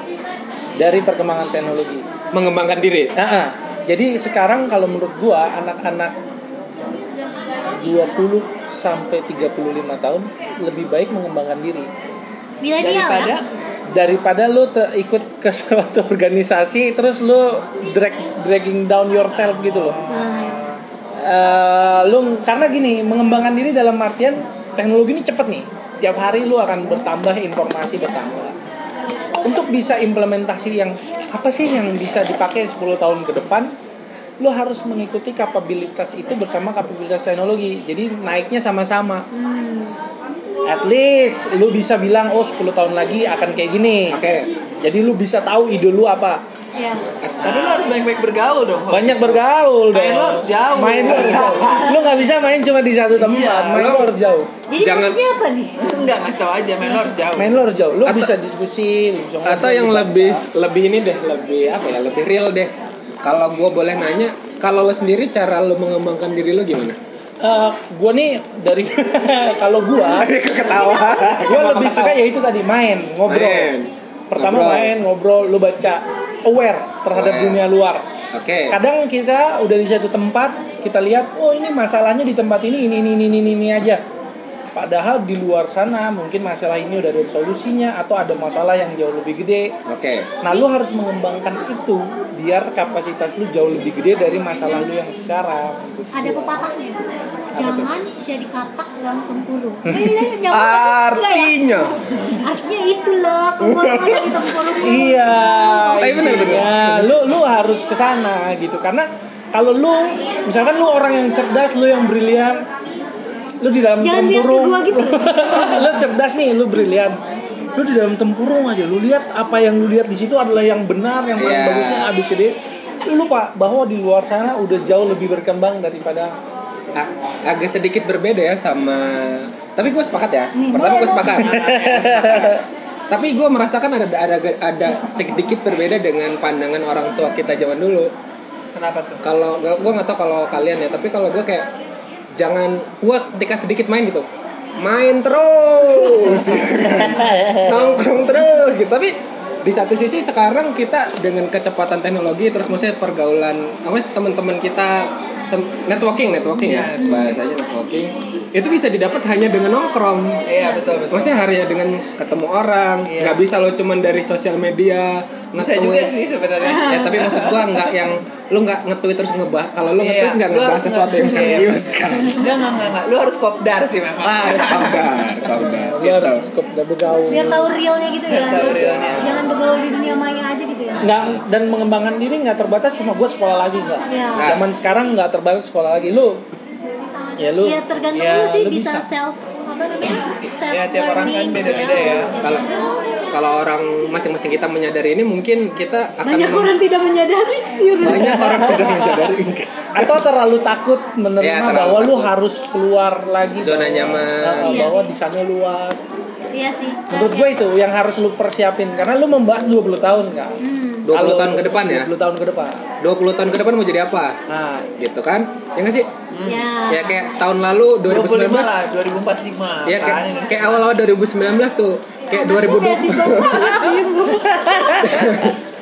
dari perkembangan teknologi. mengembangkan diri Nah, ah. jadi sekarang kalau menurut gua anak-anak 20 sampai 35 tahun lebih baik mengembangkan diri milenial daripada ya daripada lu te- ikut ke suatu organisasi terus lu drag dragging down yourself gitu loh. nah, Eh, lu karena gini mengembangkan diri dalam artian teknologi ini cepet nih. Tiap hari lu akan bertambah informasi bertambah. Untuk bisa implementasi yang apa sih yang bisa dipakai 10 tahun ke depan, lu harus mengikuti kapabilitas itu bersama kapabilitas teknologi. Jadi naiknya sama-sama. hmm. At least lu bisa bilang oh 10 tahun lagi akan kayak gini. Oke. Jadi lu bisa tahu ide lu apa. ya tapi lu harus banyak-banyak bergaul dong Banyak bergaul dong. Main lu harus jauh. Main lu harus jauh. Lu nggak bisa main cuma di satu tempat. Iya, main lu lu- harus jauh. jadi Jangan- maksudnya apa nih enggak ngasih tau aja main lu harus jauh Main lu harus jauh. Lu Atau- bisa diskusi, bisa Atau yang lebih lebih ini deh, lebih apa ya? Lebih real deh. Kalau gue boleh nanya, kalau lo sendiri cara lo mengembangkan diri lo gimana? Eh, gua nih dari kalau gua Ketawa. gua lebih suka ya itu tadi main, ngobrol. Main. Pertama Ngobrol. main, ngobrol, lu baca aware terhadap Aware. dunia luar. Oke. Kadang kita udah di satu tempat, kita lihat, oh ini masalahnya di tempat ini, ini, ini, ini, ini, ini aja. Padahal di luar sana mungkin masalah ini udah ada solusinya atau ada masalah yang jauh lebih gede. Oke. Nah, lu harus mengembangkan itu biar kapasitas lu jauh lebih gede dari masalah lu yang sekarang. Ada pepatahnya jangan jadi katak dalam tempurung Eh, eh? Enggak ya? Artinya. artinya itu loh di tempurung Iya. Tapi bener, bener. intinya, Lu lu harus ke sana gitu karena kalau lu misalkan lu orang yang cerdas, lu yang brilian, lu di dalam Jangan tempurung. gua gitu. lu cerdas nih, lu brilian. Lu di dalam tempurung aja, lu lihat apa yang lu lihat di situ adalah yang benar, yang paling Iya. bagusnya ABCD. Lu lupa bahwa di luar sana udah jauh lebih berkembang daripada A- agak sedikit berbeda ya sama tapi gue sepakat ya Nih, pertama gue sepakat tapi gue merasakan ada ada ada sedikit berbeda dengan pandangan orang tua kita zaman dulu kenapa tuh kalau gue nggak tahu kalau kalian ya tapi kalau gue kayak jangan gue ketika sedikit main gitu. Main terus. Nongkrong terus gitu. Tapi di satu sisi sekarang kita dengan kecepatan teknologi terus maksudnya pergaulan apa teman-teman kita networking networking ya Iya. bahasanya networking itu bisa didapat hanya dengan nongkrong. Iya betul betul. Maksudnya hanya dengan ketemu orang Iya. nggak bisa lo cuman dari sosial media bisa nge-tweet. juga sih sebenarnya. Ya tapi maksud gua nggak yang lu nggak nge-tweet terus ngebahas kalau lu Iya, nge-tweet nggak lu ngebahas sesuatu yang serius iya. kan? Enggak enggak enggak enggak. lu harus kopdar sih memang. Ah harus kopdar kopdar. Lu harus udah bergaul. biar tahu realnya gitu ya. Jangan bergaul di dunia maya aja gitu ya. Nggak dan mengembangkan diri nggak terbatas cuma gue sekolah lagi nggak Iya. zaman sekarang nggak terbatas sekolah lagi. Lu ya lu ya tergantung ya, lu sih lu bisa, self apa namanya self Ya, tiap orang kan beda-beda ya. kalau kalau orang masing-masing kita menyadari ini mungkin kita akan banyak mem- orang tidak menyadari sih banyak orang tidak menyadari. Atau terlalu takut menerima Iya, terlalu bahwa lu takut. harus keluar lagi Zona bahwa- nyaman. Iya. bahwa di sana luas. Iya sih menurut gue itu yang harus lu persiapin karena lu membahas 20 tahun kan hmm. 20 Kalau tahun ke depan ya? 20 tahun ke depan. 20 tahun ke depan mau jadi apa? Nah. Gitu kan? Ya nggak sih ya. Ya kayak tahun lalu 25 2019 lah 2045 ya kan kayak, Indonesia kayak awal-awal 2019 tuh kayak 2020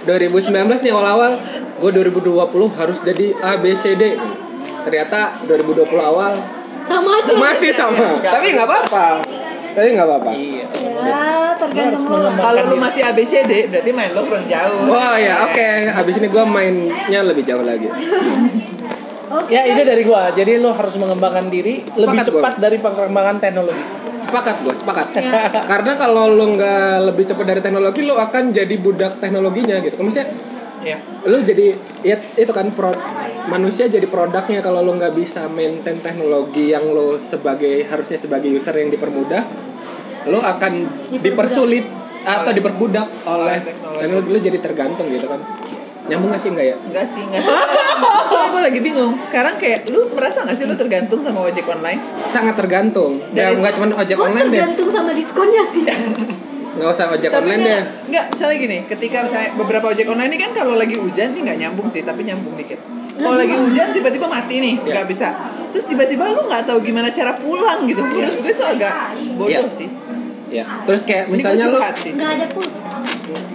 2019 nih awal-awal gue 2020 harus jadi A B C D. Ternyata 2020 awal. Sama aja masih sama. Tapi nggak apa-apa. Tapi nggak apa-apa. Iya. Ya tergantung Lu harus lu. lah. mengembangkan kalau lu diri. masih ABCD berarti main lo kurang jauh. Wah ya oke. Abis ini gue mainnya lebih jauh lagi Oke. ya itu dari gua. Jadi lu harus mengembangkan diri lebih Sepakat cepat gua. dari perkembangan teknologi. Sepakat gue sepakat. Ya. karena kalau lo nggak lebih cepat dari teknologi lo akan jadi budak teknologinya gitu. Maksudnya ya. lu jadi ya itu kan pro, manusia jadi produknya. Kalau lu nggak bisa maintain teknologi yang lo sebagai harusnya sebagai user yang dipermudah lo akan dipersulit atau diperbudak oleh teknologi. lo jadi tergantung gitu kan nyambung gak sih enggak ya? Enggak sih enggak soalnya gue lagi bingung. Sekarang kayak lu merasa nggak sih lu tergantung sama ojek online? Sangat tergantung. Ya Dari- nggak cuma ojek Gua online deh. tergantung sama diskonnya sih. Nggak usah ojek tapi online enggak, deh. enggak misalnya gini ketika misalnya beberapa ojek online ini kan kalau lagi hujan nih nggak nyambung sih tapi nyambung dikit. Kalau lagi hujan tiba-tiba mati nih Ya. nggak bisa. Terus tiba-tiba lu nggak tahu gimana cara pulang gitu. Menurut gue itu agak bodoh Ya. sih. Ya. Terus kayak misalnya sih nggak ada pulsa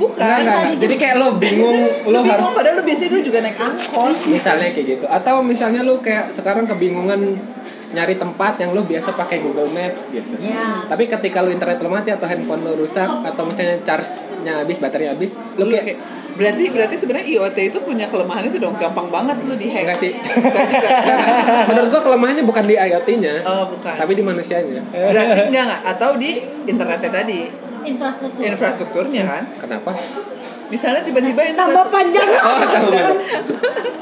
bukan enggak enggak enggak jadi kayak lo bingung lu lo harus bingung padahal lu biasanya dulu juga naik angkot misalnya kayak gitu atau misalnya lu kayak sekarang kebingungan nyari tempat yang lu biasa pakai Google Maps gitu. Ya. Tapi ketika lu internet lu mati atau handphone lu rusak atau misalnya charge-nya habis, baterainya habis, kayak kayak- berarti berarti sebenarnya IoT itu punya kelemahan itu dong gampang banget lu di hack enggak sih. Menurut gua kelemahannya bukan di IoT-nya, oh bukan tapi di manusianya. berarti enggak enggak atau di internetnya tadi Infrastruktur. infrastrukturnya kan Kenapa? Misalnya tiba-tiba Tambah panjang. Oh, tahu.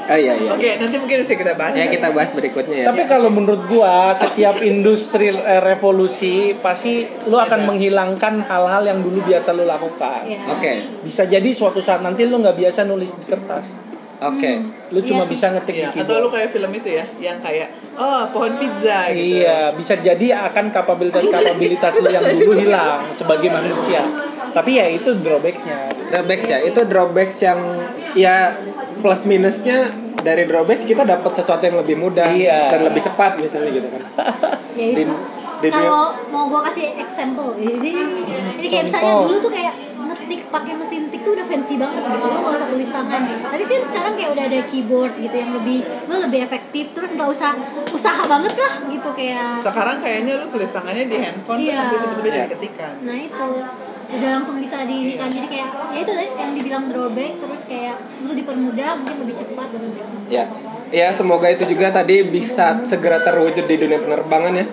Oh iya iya. oke nanti mungkin bisa kita bahas Ya kita bahas berikutnya ya. Tapi kalau menurut gua setiap industri eh, revolusi pasti lu akan menghilangkan hal-hal yang dulu biasa lu lakukan. Ya. Oke. Bisa jadi suatu saat nanti lu nggak biasa nulis di kertas. Oke. Lu cuma Iya bisa ngetik Iya, di atau lu kayak film itu ya yang kayak oh pohon pizza gitu Iya, bisa jadi akan kapabilitas-kapabilitas lu yang dulu hilang sebagai manusia. Tapi ya itu drawbacks-nya. Drawbacks ya, itu drawbacks yang ya plus minusnya dari drawbacks kita dapat sesuatu yang lebih mudah Iya. dan lebih cepat misalnya gitu kan. ya itu di kalau mau gue kasih example ini ini kayak misalnya dulu tuh kayak ngetik pakai mesin tik tuh udah fancy banget gitu lo nggak usah tulis tangan tapi kan sekarang kayak udah ada keyboard gitu yang lebih lo lebih efektif terus nggak usah usaha banget lah gitu kayak sekarang kayaknya lu tulis tangannya di handphone Iya. terus nanti tiba-tiba jadi ketikan nah itu udah langsung bisa diinikan jadi kayak ya itu tadi yang dibilang drawback terus kayak lo dipermudah mungkin lebih cepat dan lebih efisien. Ya. Ya, semoga itu juga tadi bisa segera terwujud di dunia penerbangan ya.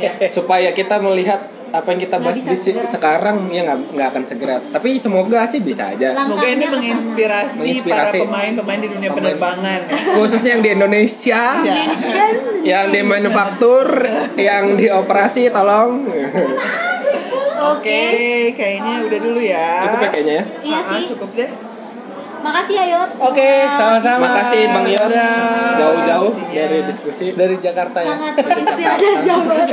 ya Supaya kita melihat apa yang kita bahas di si- segera. sekarang ya nggak nggak akan segera. Tapi semoga sih bisa aja. Lang- semoga ini Langkahnya menginspirasi, Menginspirasi. para pemain-pemain di dunia Pemain. penerbangan Khususnya yang di Indonesia. Iya. Yang di manufaktur, yang di operasi tolong. oke kayaknya udah dulu ya Cukup ya kayaknya ya. Iya sih. cukup deh makasih ya Yot Oke, Udah sama-sama. Makasih Bang Dadah. jauh-jauh Siap. dari diskusi. dari Jakarta ya. sangat menginspirasi jauh banget.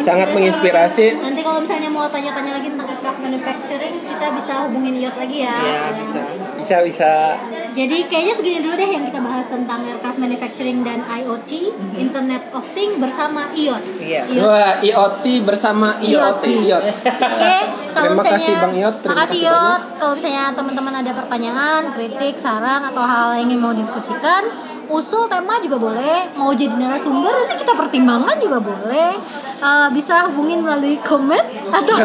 Sangat menginspirasi. Nanti kalau misalnya mau tanya-tanya lagi tentang aircraft manufacturing, kita bisa hubungin Iot lagi ya. Iya bisa Bisa bisa. Jadi kayaknya segini dulu deh yang kita bahas tentang aircraft manufacturing dan IoT, Internet of Things bersama Iot. Iya. Iot. Wah, IoT bersama IoT. IoT. Oke, kalau Terima misalnya kasih Bang Iot, terima kasih Iot. Kalau misalnya teman-teman ada pertanyaan, kritik, saran atau hal yang ingin mau diskusikan, usul tema juga boleh. Mau jadi narasumber nanti kita pertimbangkan juga boleh. Eh, bisa hubungin melalui komen atau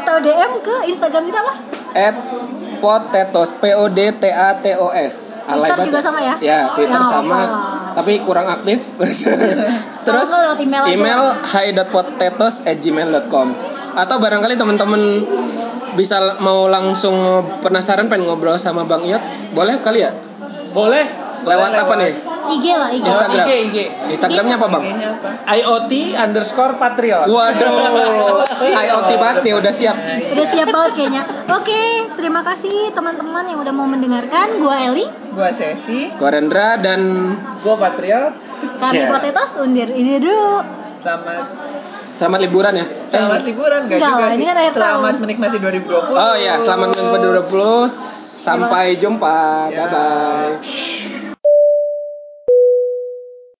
atau DM ke Instagram kita apa? At Potetos P O D T A T O S. Alay Twitter juga sama ya? Ya, Twitter Ya, sama, apa. tapi kurang aktif. Terus email email hi.potatoes@gmail.com atau barangkali teman-teman bisa mau langsung penasaran pengen ngobrol sama Bang Iot, boleh kali ya? Boleh. Lewat apa lewat. nih? IG lah IG. Instagram. IG IG. Instagramnya apa Bang? Apa IoT underscore Patriot. Waduh, IoT banget nih udah siap. Udah siap banget kayaknya. Oke, terima kasih teman-teman yang udah mau mendengarkan. Gua Eli, gua sesi Gua Rendra dan Gue Patriot. kami Iya. Potatoes undir ini dulu. selamat selamat liburan ya. selamat liburan gak Enggak juga lah, sih ini kan selamat tahun. menikmati 2020 Oh ya, selamat menikmati 2020. Sampai jumpa. Ya. Bye bye.